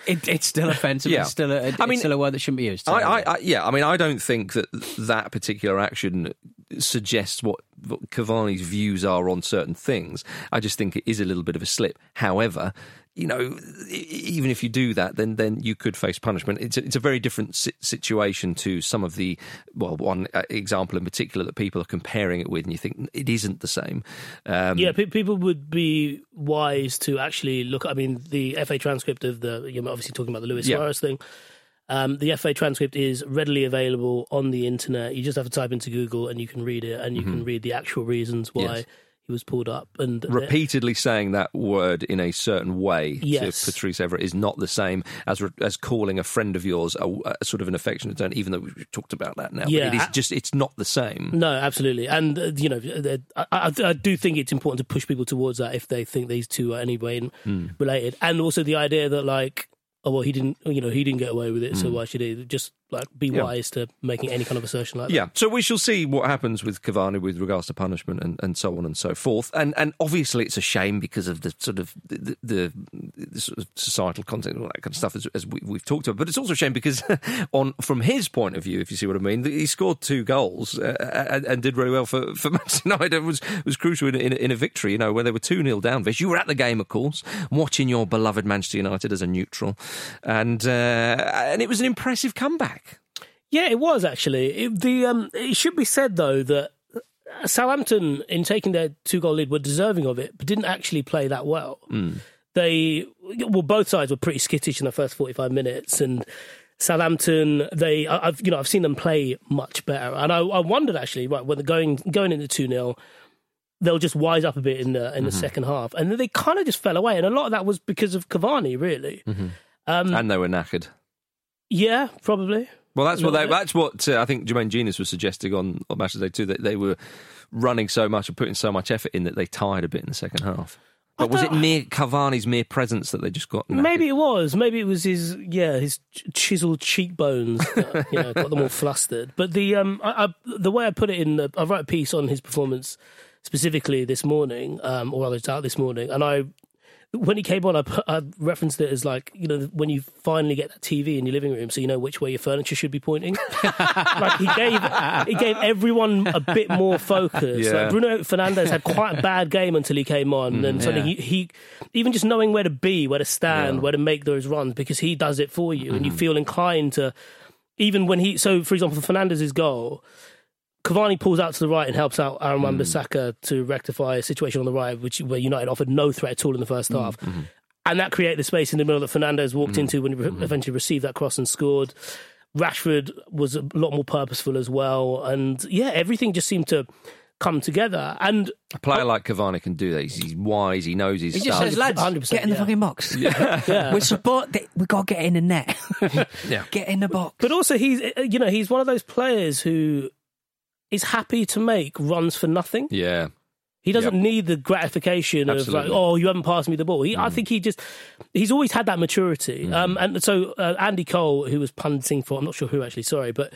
It, it's still offensive. Yeah. It's still a, it's I mean, still a word that shouldn't be used. I, I, I, yeah, I mean, I don't think that that particular action suggests what, what Cavani's views are on certain things. I just think it is a little bit of a slip. However, you know, even if you do that, then then you could face punishment. It's a, it's a very different si- situation to some of the well, one uh, example in particular that people are comparing it with, and you think it isn't the same. Um, Yeah, pe- people would be wise to actually look. I mean, the FA transcript of the you're obviously talking about the Luis Yeah. Suarez thing. Um, the FA transcript is readily available on the internet. You just have to type into Google and you can read it, and you can read the actual reasons why Mm-hmm. Yes. he was pulled up. And repeatedly saying that word in a certain way Yes. to Patrice Evra is not the same as as calling a friend of yours a, a sort of an affectionate term. Even though we've talked about that now, But Yeah. it is just it's not the same. No, absolutely, and uh, you know, uh, I, I, I do think it's important to push people towards that if they think these two are anyway Hmm. related, and also the idea that like, oh well, he didn't, you know, he didn't get away with it, so hmm. why should he? Just like be. Yeah. wise to making any kind of assertion like that. Yeah, so we shall see what happens with Cavani with regards to punishment and, and so on and so forth. And and obviously it's a shame because of the sort of the, the, the sort of societal context and all that kind of stuff as, as we, we've talked about. But it's also a shame because on from his point of view, if you see what I mean, he scored two goals uh, and, and did really well for for Manchester United. It was was crucial in, in, in a victory. You know, where they were two 0 down. Vish, you were at the game, of course, watching your beloved Manchester United as a neutral, and uh, and it was an impressive comeback. Yeah, it was actually. It, the um, it should be said though that Southampton, in taking their two goal lead, were deserving of it, but didn't actually play that well. They well, both sides were pretty skittish in the first forty five minutes, and Southampton, they I've you know I've seen them play much better, and I, I wondered actually right when going going into two 0 They'll just wise up a bit in the in the second half, and then they kind of just fell away, and a lot of that was because of Cavani, really. Um, and they were knackered. yeah, probably. Well, that's what they, that's what uh, I think Jermaine Jenas was suggesting on, on Match Day too. That they were running so much and putting so much effort in that they tired a bit in the second half. But was it mere Cavani's mere presence that they just got? knackered? Maybe it was. Maybe it was his yeah his chiseled cheekbones that you know got them all flustered. But the um I, I, the way I put it in the I wrote a piece on his performance specifically this morning, um or rather it's out this morning, and I when he came on I, put, I referenced it as like you know when you finally get that TV in your living room, so you know which way your furniture should be pointing. like he gave he gave everyone a bit more focus. Yeah. Like Bruno Fernandes had quite a bad game until he came on, and suddenly Yeah. he, he even just knowing where to be, where to stand, Yeah. where to make those runs because he does it for you, and Mm-hmm. you feel inclined to even when he. So, for example, for Fernandes's goal. Cavani pulls out to the right and helps out Aaron Mm. Wan-Bissaka to rectify a situation on the right, which where United offered no threat at all in the first Mm, half, mm-hmm. and that created the space in the middle that Fernandes walked into when he re- eventually received that cross and scored. Rashford was a lot more purposeful as well, and yeah, everything just seemed to come together. And A player like Cavani can do that. He's, he's wise. He knows his He just stuff. says, lads, get in the yeah. fucking box. Yeah. We support. The, we got to get in the net. Yeah. Get in the box. But also, he's uh, you know he's one of those players who is happy to make runs for nothing. yeah. He doesn't Yep. need the gratification of Absolutely. Mm. like, oh, you haven't passed me the ball. He, I think he just he's always had that maturity. Um, and so uh, Andy Cole, who was punting for, I'm not sure who actually, sorry, but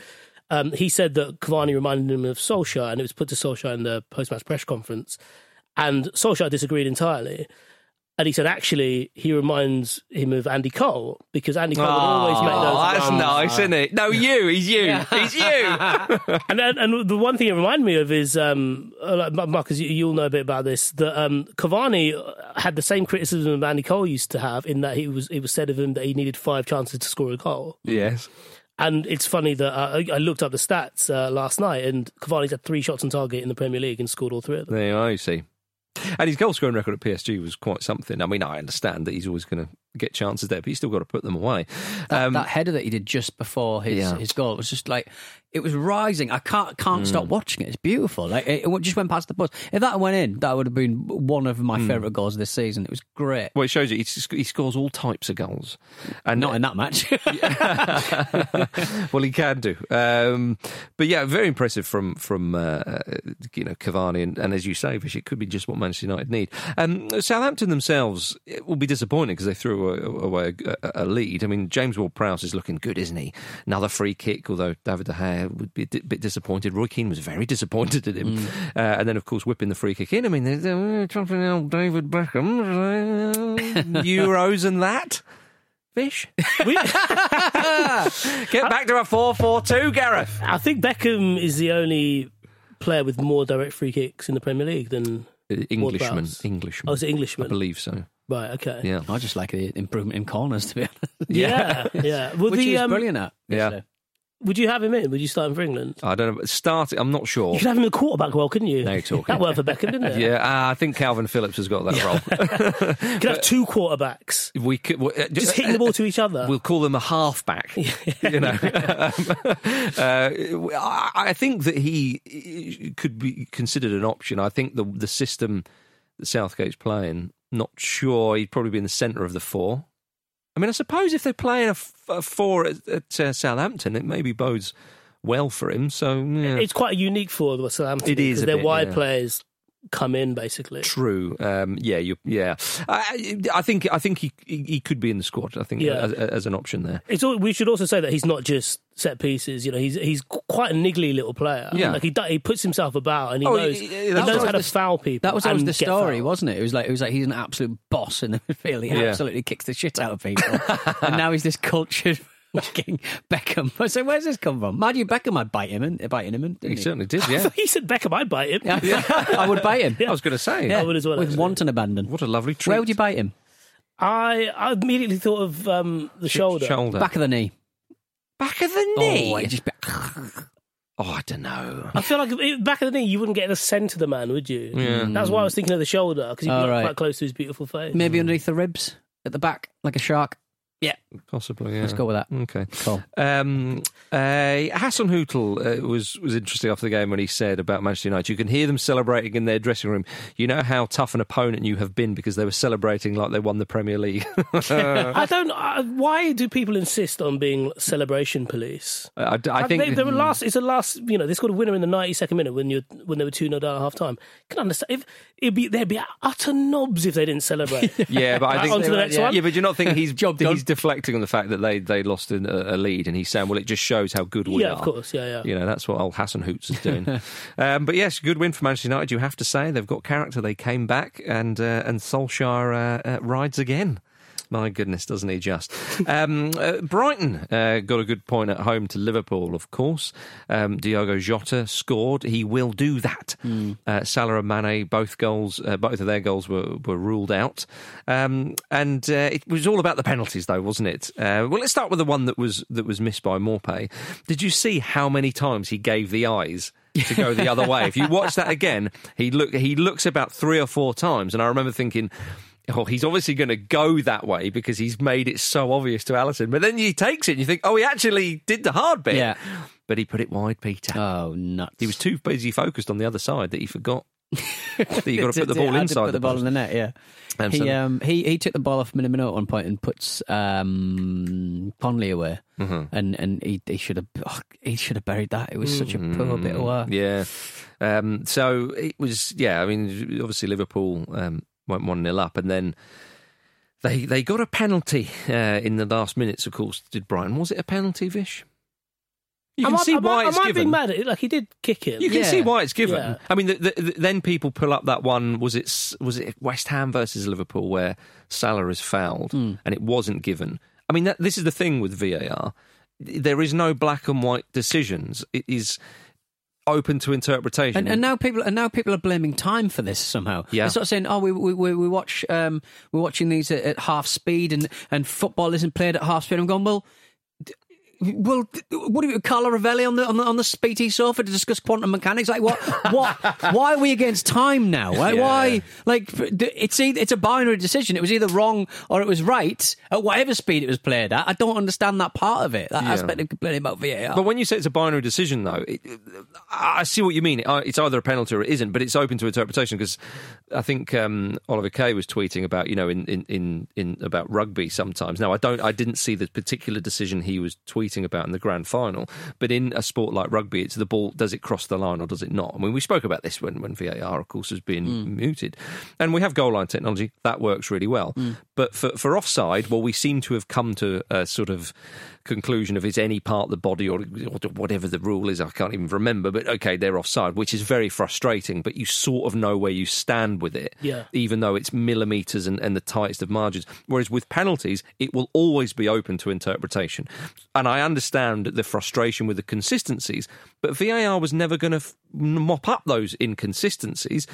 um, he said that Cavani reminded him of Solskjaer, and it was put to Solskjaer in the post-match press conference, and Solskjaer disagreed entirely. And he said, actually, he reminds him of Andy Cole because Andy Cole would always make those. Oh, that's nice, isn't it? No, you. He's you. He's you. and and and the one thing it reminded me of is, um, uh, Marcus, you, you'll know a bit about this. That um, Cavani had the same criticism that Andy Cole used to have, in that he was it was said of him that he needed five chances to score a goal. yes. And it's funny that uh, I, I looked up the stats uh, last night, and Cavani's had three shots on target in the Premier League and scored all three of them. There you are, you see. And his goal scoring record at PSG was quite something. I mean, I understand that he's always going to get chances there, but he's still got to put them away. That, Um, that header that he did just before his, Yeah. his goal was just like it was rising. I can't can't Mm. stop watching it. It's beautiful. Like it, it just went past the post. If that went in, that would have been one of Mm. my favourite goals this season. It was great. well, it shows you he, scores all types of goals, and Not in that match. well, he can do. Um, but yeah, very impressive from from uh, you know Cavani, and, and as you say, Vish, it could be just what Manchester United need. Um, Southampton themselves it will be disappointed because they threw away a, a lead. I mean, James Ward-Prowse is looking good, isn't he? Another free kick, although David De Gea would be a bit disappointed. Roy Keane was very disappointed at him, uh, and then of course whipping the free kick in. I mean, they're, they're jumping out David Beckham, uh, Euros and that. Fish. Get back to a 4 4 2, Gareth. I think Beckham is the only player with more direct free kicks in the Premier League than Englishman. Ward-Prowse. Englishman. oh, is it I believe so. Right. Okay. Yeah. I just like the improvement in corners to be honest. Yeah. Yeah. Well, Which the, he was um, brilliant at. Yeah. yesterday. Would you have him in? Would you start him for England? I don't know. but Start. I'm not sure. You could have him in the quarterback role, couldn't you? Now you're talking. That worked for Beckham, didn't it? Yeah, uh, I think Kalvin Phillips has got that role. You could have two quarterbacks we could well, uh, just hitting the ball to each other. We'll call them a halfback. you know, Um, uh, I I think that he could be considered an option. I think the the system that Southgate's playing. Not sure. He'd probably be in the centre of the four. I mean, I suppose if they're playing a, f- a four at, at uh, Southampton, it maybe bodes well for him. So yeah. It's quite a unique four, the Southampton. It is their bit, wide yeah. players come in basically. True. Um, yeah. You, yeah. I, I think. I think he, he he could be in the squad. I think Yeah. as, as an option there. It's all, we should also say that he's not just set pieces. You know, he's he's quite a niggly little player. Yeah. like he do- he puts himself about and he Oh, knows he- he, he- knows always how to the- foul people. That was always and the story, fouled. wasn't it? It was like it was like he's an absolute boss in the midfield. He Yeah. absolutely kicks the shit out of people, and now he's this cultured fucking Beckham. I said, where's this come from? Mind you, Beckham, I'd bite him and bite him, He he? certainly did. Yeah. he said Beckham, I'd bite him. Yeah, I would bite him. Yeah. I was going to say. Yeah, I would as well, with actually. wanton abandon. What a lovely treat. Where would you bite him? I I immediately thought of um, the shoulder. Shoulder. Back of the knee. Back of the knee. Oh, I just Oh, I don't know. I feel like back of the knee, you wouldn't get the centre of the man, would you? Yeah. That's why I was thinking of the shoulder because you'd be Oh, right. quite close to his beautiful face. maybe underneath the ribs at the back, like a shark. Yeah, Possibly. Yeah. let's go with that. Okay. Cool. Um, uh, Hasenhüttl uh, was was interesting after the game when he said about Manchester United, you can hear them celebrating in their dressing room. You know how tough an opponent you have been because they were celebrating like they won the Premier League. I don't. Uh, why do people insist on being celebration police? I, I think they, they were last. It's a last. You know, they scored a winner in the ninety second minute when you when they were two 0 down at half time. Can understand if it'd be they'd be utter knobs if they didn't celebrate. Yeah, but I Right, think on to the next yeah. one. Yeah, but do you not think he's Job done. he's deflecting on the fact that they they lost in a, a lead, and he's saying, well, it just shows how good we yeah, are. Yeah, of course. Yeah, yeah. You know, that's what old Hassan Hoots is doing. um, but yes, good win for Manchester United. You have to say they've got character. They came back, and uh, and Solskjaer uh, uh, rides again. My goodness, doesn't he just? Um, uh, Brighton uh, got a good point at home to Liverpool, of course. Um, Diogo Jota scored. He will do that. Uh, Salah and Mane, both goals, uh, both of their goals were, were ruled out. Um, and uh, it was all about the penalties, though, wasn't it? Uh, well, let's start with the one that was that was missed by Maupay. Did you see how many times he gave the eyes? to go the other way. If you watch that again, he look he looks about three or four times, and I remember thinking, oh, he's obviously going to go that way because he's made it so obvious to Alisson. But then he takes it and you think, oh, he actually did the hard bit. Yeah. But he put it wide, Peter. Oh, nuts. He was too busy focused on the other side that he forgot that you got to put the ball inside put the, ball post. in the net. Yeah, Um, he um he he took the ball off Minamino at one point and puts um Connolly away, Mm-hmm. and and he he should have oh, he should have buried that. It was such a poor bit of work. Mm, Yeah. Um, so it was, yeah, I mean, obviously Liverpool um, went 1 0 up and then. They they got a penalty uh, in the last minutes, of course, did Brighton. Was it a penalty, Vish? You can I might, see I why I it's given. be mad at it. Like he did kick it. You can Yeah. see why it's given. Yeah. I mean, the, the, the- then people pull up that one. Was it was it West Ham versus Liverpool where Salah is fouled Hmm. and it wasn't given? I mean, that, this is the thing with VAR. There is no black and white decisions. It is open to interpretation. And, and now people and now people are blaming time for this somehow. Yeah. They're sort of saying, "Oh, we we, we watch um, we're watching these at, at half speed, and and football isn't played at half speed." I'm going, well. Well, what are you, Carlo Rovelli on the on the on the speedy sofa to discuss quantum mechanics? Like, what, what? why are we against time now? Like, Yeah. Why? Like, it's either, it's a binary decision. It was either wrong or it was right at whatever speed it was played at. I don't understand that part of it. That Yeah. aspect of complaining about VAR. But when you say it's a binary decision, though, it, I see what you mean. It's either a penalty or it isn't, but it's open to interpretation because I think um, Oliver Kay was tweeting about you know in, in, in, in about rugby sometimes. Now I don't, I didn't see the particular decision he was tweeting about in the grand final, but in a sport like rugby, it's the ball. Does it cross the line or does it not? I mean, we spoke about this when when VAR, of course, was being mm. muted, and we have goal line technology that works really well. Mm. But for for offside, well, we seem to have come to a sort of conclusion of is any part of the body or, or whatever the rule is. I can't even remember, but okay, they're offside, which is very frustrating. But you sort of know where you stand with it, Yeah. even though it's millimeters and, and the tightest of margins. Whereas with penalties, it will always be open to interpretation. And I understand the frustration with the consistencies, but VAR was never going to f- mop up those inconsistencies.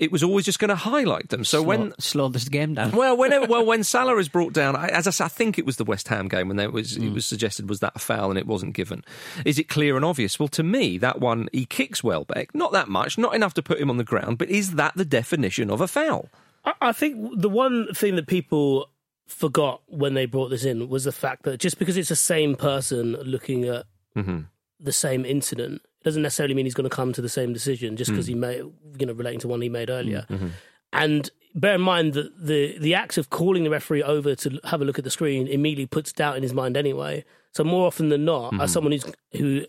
It was always just going to highlight them. So when slow this game down. well, whenever, well, when Salah is brought down, I- as I, say, I think it was the West Ham game when there was it was suggested was that a foul and it wasn't given. Is it clear and obvious? Well, to me, that one he kicks Welbeck, not that much, not enough to put him on the ground, but is that the definition of a foul? I, I think the one thing that people forgot when they brought this in was the fact that just because it's the same person looking at Mm-hmm. the same incident doesn't necessarily mean he's going to come to the same decision just Mm. because he made, you know, relating to one he made earlier. Mm-hmm. And bear in mind that the the act of calling the referee over to have a look at the screen immediately puts doubt in his mind anyway. So more often than not, Mm-hmm. as someone who's who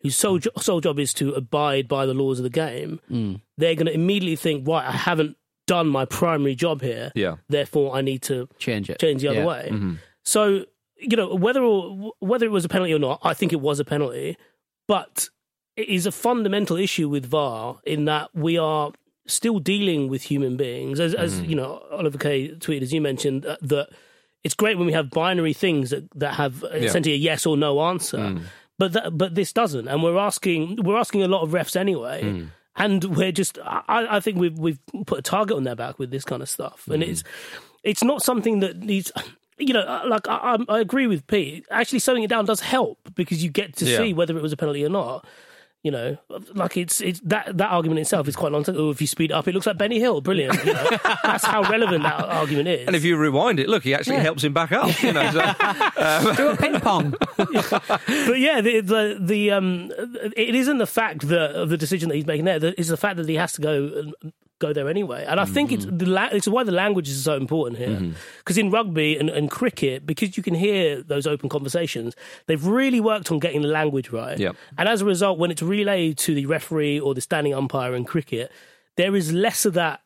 whose sole jo- sole job is to abide by the laws of the game, Mm. they're going to immediately think, right, I haven't done my primary job here. Yeah. Therefore, I need to Change it. change the other Yeah. way. Mm-hmm. So you know whether or, whether it was a penalty or not, I think it was a penalty, but it is a fundamental issue with VAR in that we are still dealing with human beings, as, as Mm-hmm. you know, Oliver Kay tweeted as you mentioned uh, that it's great when we have binary things that that have essentially a yes or no answer, Mm. but that, but this doesn't, and we're asking we're asking a lot of refs anyway. Mm. And we're just, I, I think we've we've put a target on their back with this kind of stuff, and Mm. it's it's not something that needs you know uh, like I, I- I agree with pete actually slowing it down does help because you get to Yeah. see whether it was a penalty or not you know like it's it's that that argument itself is quite nonsense oh if you speed up it looks like benny hill brilliant you know? that's how relevant that argument is And if you rewind it, look, he actually helps him back up. You know, so, Do a ping pong. but yeah, the, the the um, it isn't the fact that of the decision that he's making there. It's the fact that he has to go and go there anyway. And I think it's mm-hmm. the la- it's why the language is so important here. Mm-hmm. Because in rugby and, and cricket, because you can hear those open conversations, they've really worked on getting the language right. Yep. And as a result, when it's relayed to the referee or the standing umpire in cricket, there is less of that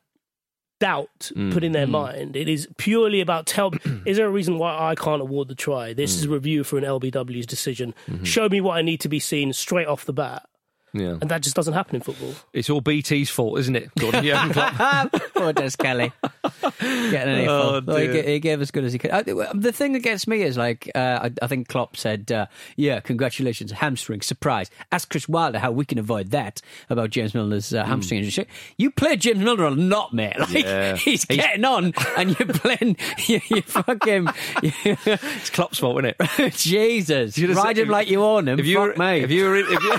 doubt mm. put in their mm. mind. It is purely about tell. is there a reason why I can't award the try? This is mm. a review for an LBW's decision. Mm-hmm. Show me what I need to be seen straight off the bat, yeah. and that just doesn't happen in football. It's all BT's fault, isn't it, Gordon? Jurgen Klopp? Poor Des Kelly. Getting an Oh, earful. Well, he, dear. ga- he gave as good as he could. Uh, the thing that gets me is like, uh, I, I think Klopp said, uh, yeah, congratulations, hamstring, surprise. Ask Chris Wilder how we can avoid that about James Milner's uh, hamstring injury. You play James Milner a lot, mate. Like, Hmm. Yeah. he's getting on and you're playing, you, you fucking, It's Klopp's fault, isn't it? Jesus. Ride said- him like you own him. If you Fuck were, me. if you were, if you,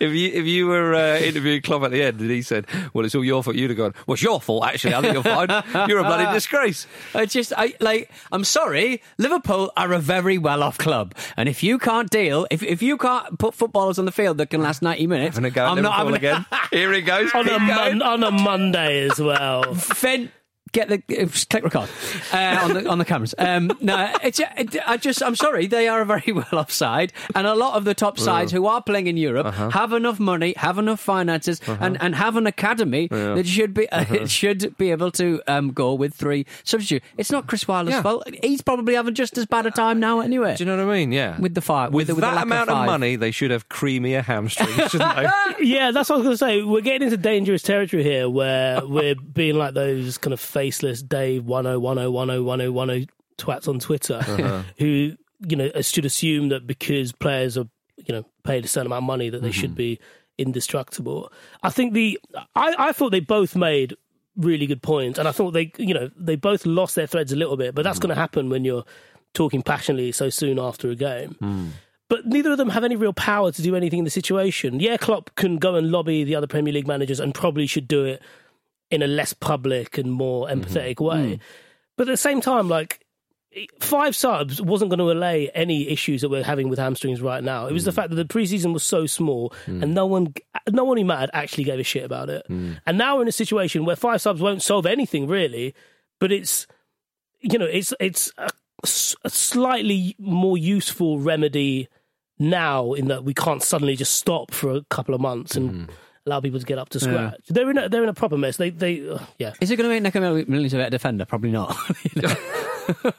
if you if you were uh, interviewing Klopp at the end and he said, "Well, it's all your fault," you'd have gone, "Well, it's your fault actually. I think you're fine. You're a bloody disgrace." I just, I like, I'm sorry, Liverpool are a very well off club. And if you can't deal, if, if you can't put footballers on the field that can last 90 minutes, Having a go at I'm not Liverpool having again. Here he goes. on a, mon- on a Monday as well. Fed, get the uh, click record uh, on the on the cameras. Um, no, it's it, I just I'm sorry they are a very well off side, and a lot of the top sides who are playing in Europe Uh-huh. have enough money, have enough finances, and, and have an academy that should be Uh-huh. uh, should be able to um, go with three substitute. It's not Chris Wilder's Yeah. fault. He's probably having just as bad a time now anyway. Do you know what I mean? Yeah. With the fire, with, with, the- with that lack amount of, of money, they should have creamier hamstrings, shouldn't they? Yeah, that's what I was going to say. We're getting into dangerous territory here where we're being like those kind of faceless Dave 1010101010 twats on Twitter Uh-huh. who, you know, should assume that because players are, you know, paid a certain amount of money that they Mm-hmm. should be indestructible. I think the, I, I thought they both made really good points and I thought they, you know, they both lost their threads a little bit, but that's Mm. going to happen when you're talking passionately so soon after a game Mm. but neither of them have any real power to do anything in the situation. Yeah, Klopp can go and lobby the other Premier League managers and probably should do it in a less public and more mm-hmm. empathetic way. Mm. But at the same time, like five subs wasn't going to allay any issues that we're having with hamstrings right now. It was the mm. fact that the preseason was so small mm. and no one, no one who mattered actually gave a shit about it. And now we're in a situation where five subs won't solve anything really, but it's you know it's it's a slightly more useful remedy now in that we can't suddenly just stop for a couple of months and mm-hmm. Allow people to get up to scratch. They're in a, they're in a proper mess. They they uh, yeah. Is it going to make Neco Williams a better defender? Probably not. You?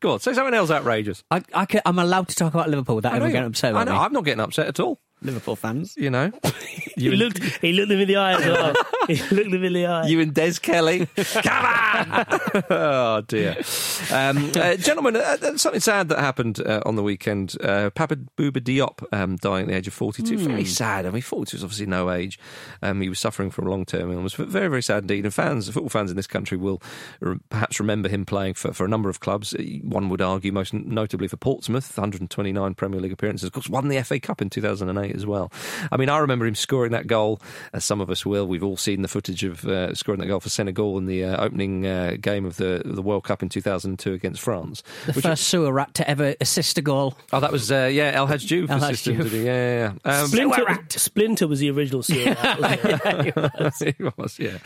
Go on, say something else outrageous. I, I can, I'm allowed to talk about Liverpool without I know everyone you- getting upset I know, me. I'm not getting upset at all. Liverpool fans. You know, He looked he looked him in the eye as well. he looked him in the eye. You and Des Kelly. Come on! oh, dear. Um, uh, gentlemen, uh, uh, something sad that happened uh, on the weekend. Uh, Papa Bouba Diop um, dying at the age of 42. Very sad. I mean, 42 is obviously no age. Um, he was suffering from long term illness. But very, very sad indeed. And fans, football fans in this country will re- perhaps remember him playing for, for a number of clubs. Uh, One would argue, most notably for Portsmouth, 129 Premier League appearances. Of course, won the FA Cup in 2008 as well. I mean, I remember him scoring that goal, as some of us will. We've all seen the footage of uh, scoring that goal for Senegal in the uh, opening uh, game of the the World Cup in 2002 against France. The Which- first sewer rat to ever assist a goal. oh, that was uh, yeah, El Hadj Diouf El Hadj did he? Yeah, yeah, yeah. Um, Splinter, Splinter was the original series. he was, yeah.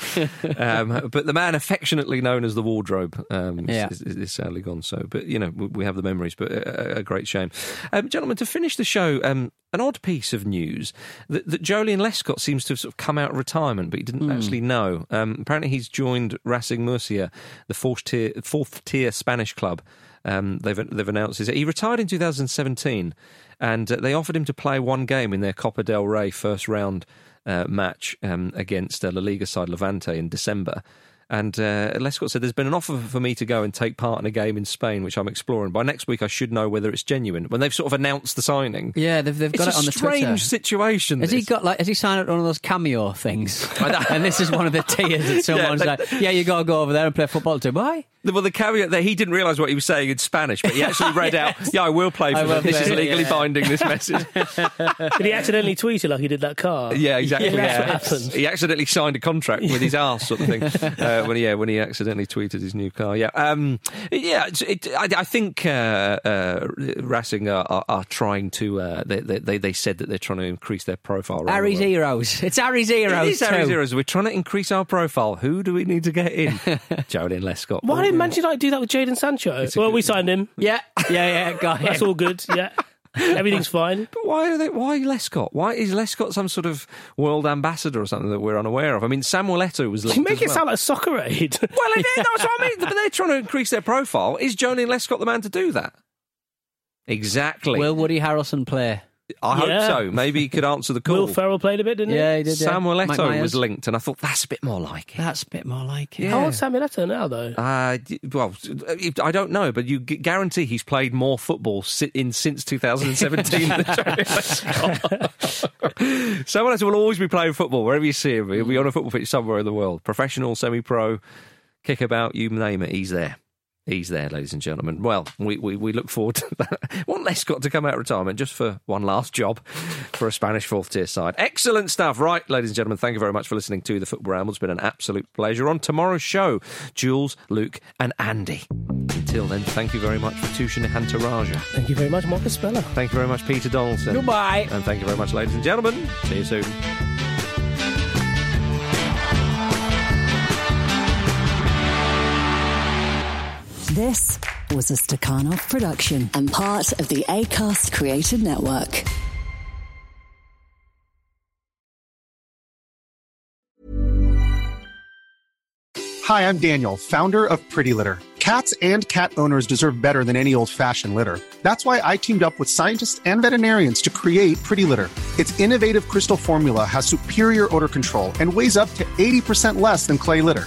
um, but the man affectionately known as the wardrobe um, is- Yeah. is, is, sadly gone. So, but you know, we, we have the memories. But a, a- a great shame, um, gentlemen. To finish the show, um, an odd piece of news that, that Joleon Lescott seems to have sort of come out of retirement, but he didn't actually know. Um, apparently, he's joined Racing Murcia, the fourth tier, fourth tier Spanish club. Um, they've they've announced is he retired in 2017, and uh, they offered him to play one game in their Copa del Rey first round uh, match um, against uh, La Liga side Levante in December. And uh, Lescott said, There's been an offer for me to go and take part in a game in Spain, which I'm exploring. By next week, I should know whether it's genuine. When they've sort of announced the signing. Yeah, they've, they've got it on a the strange situation. Has he got like? Has he signed up to one of those cameo things? and this is one of the tiers that someone's they- like, "Yeah, you got to go over there and play football too." Why? Well, the caveat that he didn't realise what he was saying in Spanish, but he actually read out, "Yeah, I will play I for will them. This play, is legally yeah. binding. This message." Did he accidentally tweet it like he did that car? Yeah, exactly. Yeah, Yeah, that's what happened. He accidentally signed a contract with his ass, sort of thing. Uh, when he, yeah, when he accidentally tweeted his new car. Yeah, um, yeah. It, it, I, I think uh, uh, Racing are, are, are trying to. Uh, they, they they said that they're trying to increase their profile. around the Harry's heroes. It's Harry's heroes. It is Harry's too. heroes. We're trying to increase our profile. Who do we need to get in? Joleon Lescott. Why didn't Manchester United do that with Jadon Sancho? a Well, good- we signed him. Yeah, yeah, yeah. Got That's all good. Yeah, everything's fine. But why are they? Why Lescott? Why is Lescott some sort of world ambassador or something that we're unaware of? I mean, Samuel Eto'o was. You make as it well. sound like a Soccer Aid. Well, it is, that's what I mean. But they're trying to increase their profile. Is Joleon Lescott the man to do that? Exactly. Will Woody Harrelson play? I hope so. Maybe he could answer the call. Will Ferrell played a bit, didn't he? Yeah, he did. yeah. Samuel Mike Eto'o was linked, and I thought that's a bit more like it. That's a bit more like it. How old's Samuel Eto'o now, though? Uh, well, I don't know, but you guarantee he's played more football in since 2017 than Joleon Lescott. Will always be playing football wherever you see him. He'll be on a football pitch somewhere in the world, professional, semi-pro, kickabout, you name it, he's there. He's there, ladies and gentlemen. Well, we, we, we look forward to that. One less Lescott to come out of retirement just for one last job for a Spanish fourth tier side. Excellent stuff. Right, ladies and gentlemen, thank you very much for listening to the Football Ramble. It's been an absolute pleasure. On tomorrow's show, Jules, Luke, and Andy. Until then, thank you very much Vithushan Ehantharajah. Thank you very much, Marcus Speller. Thank you very much, Peter Donaldson. Goodbye. And thank you very much, ladies and gentlemen. See you soon. This was a Stakhanov production and part of the ACAST Creative Network. Hi, I'm Daniel, founder of Pretty Litter. Cats and cat owners deserve better than any old fashioned litter. That's why I teamed up with scientists and veterinarians to create Pretty Litter. Its innovative crystal formula has superior odor control and weighs up to 80% less than clay litter.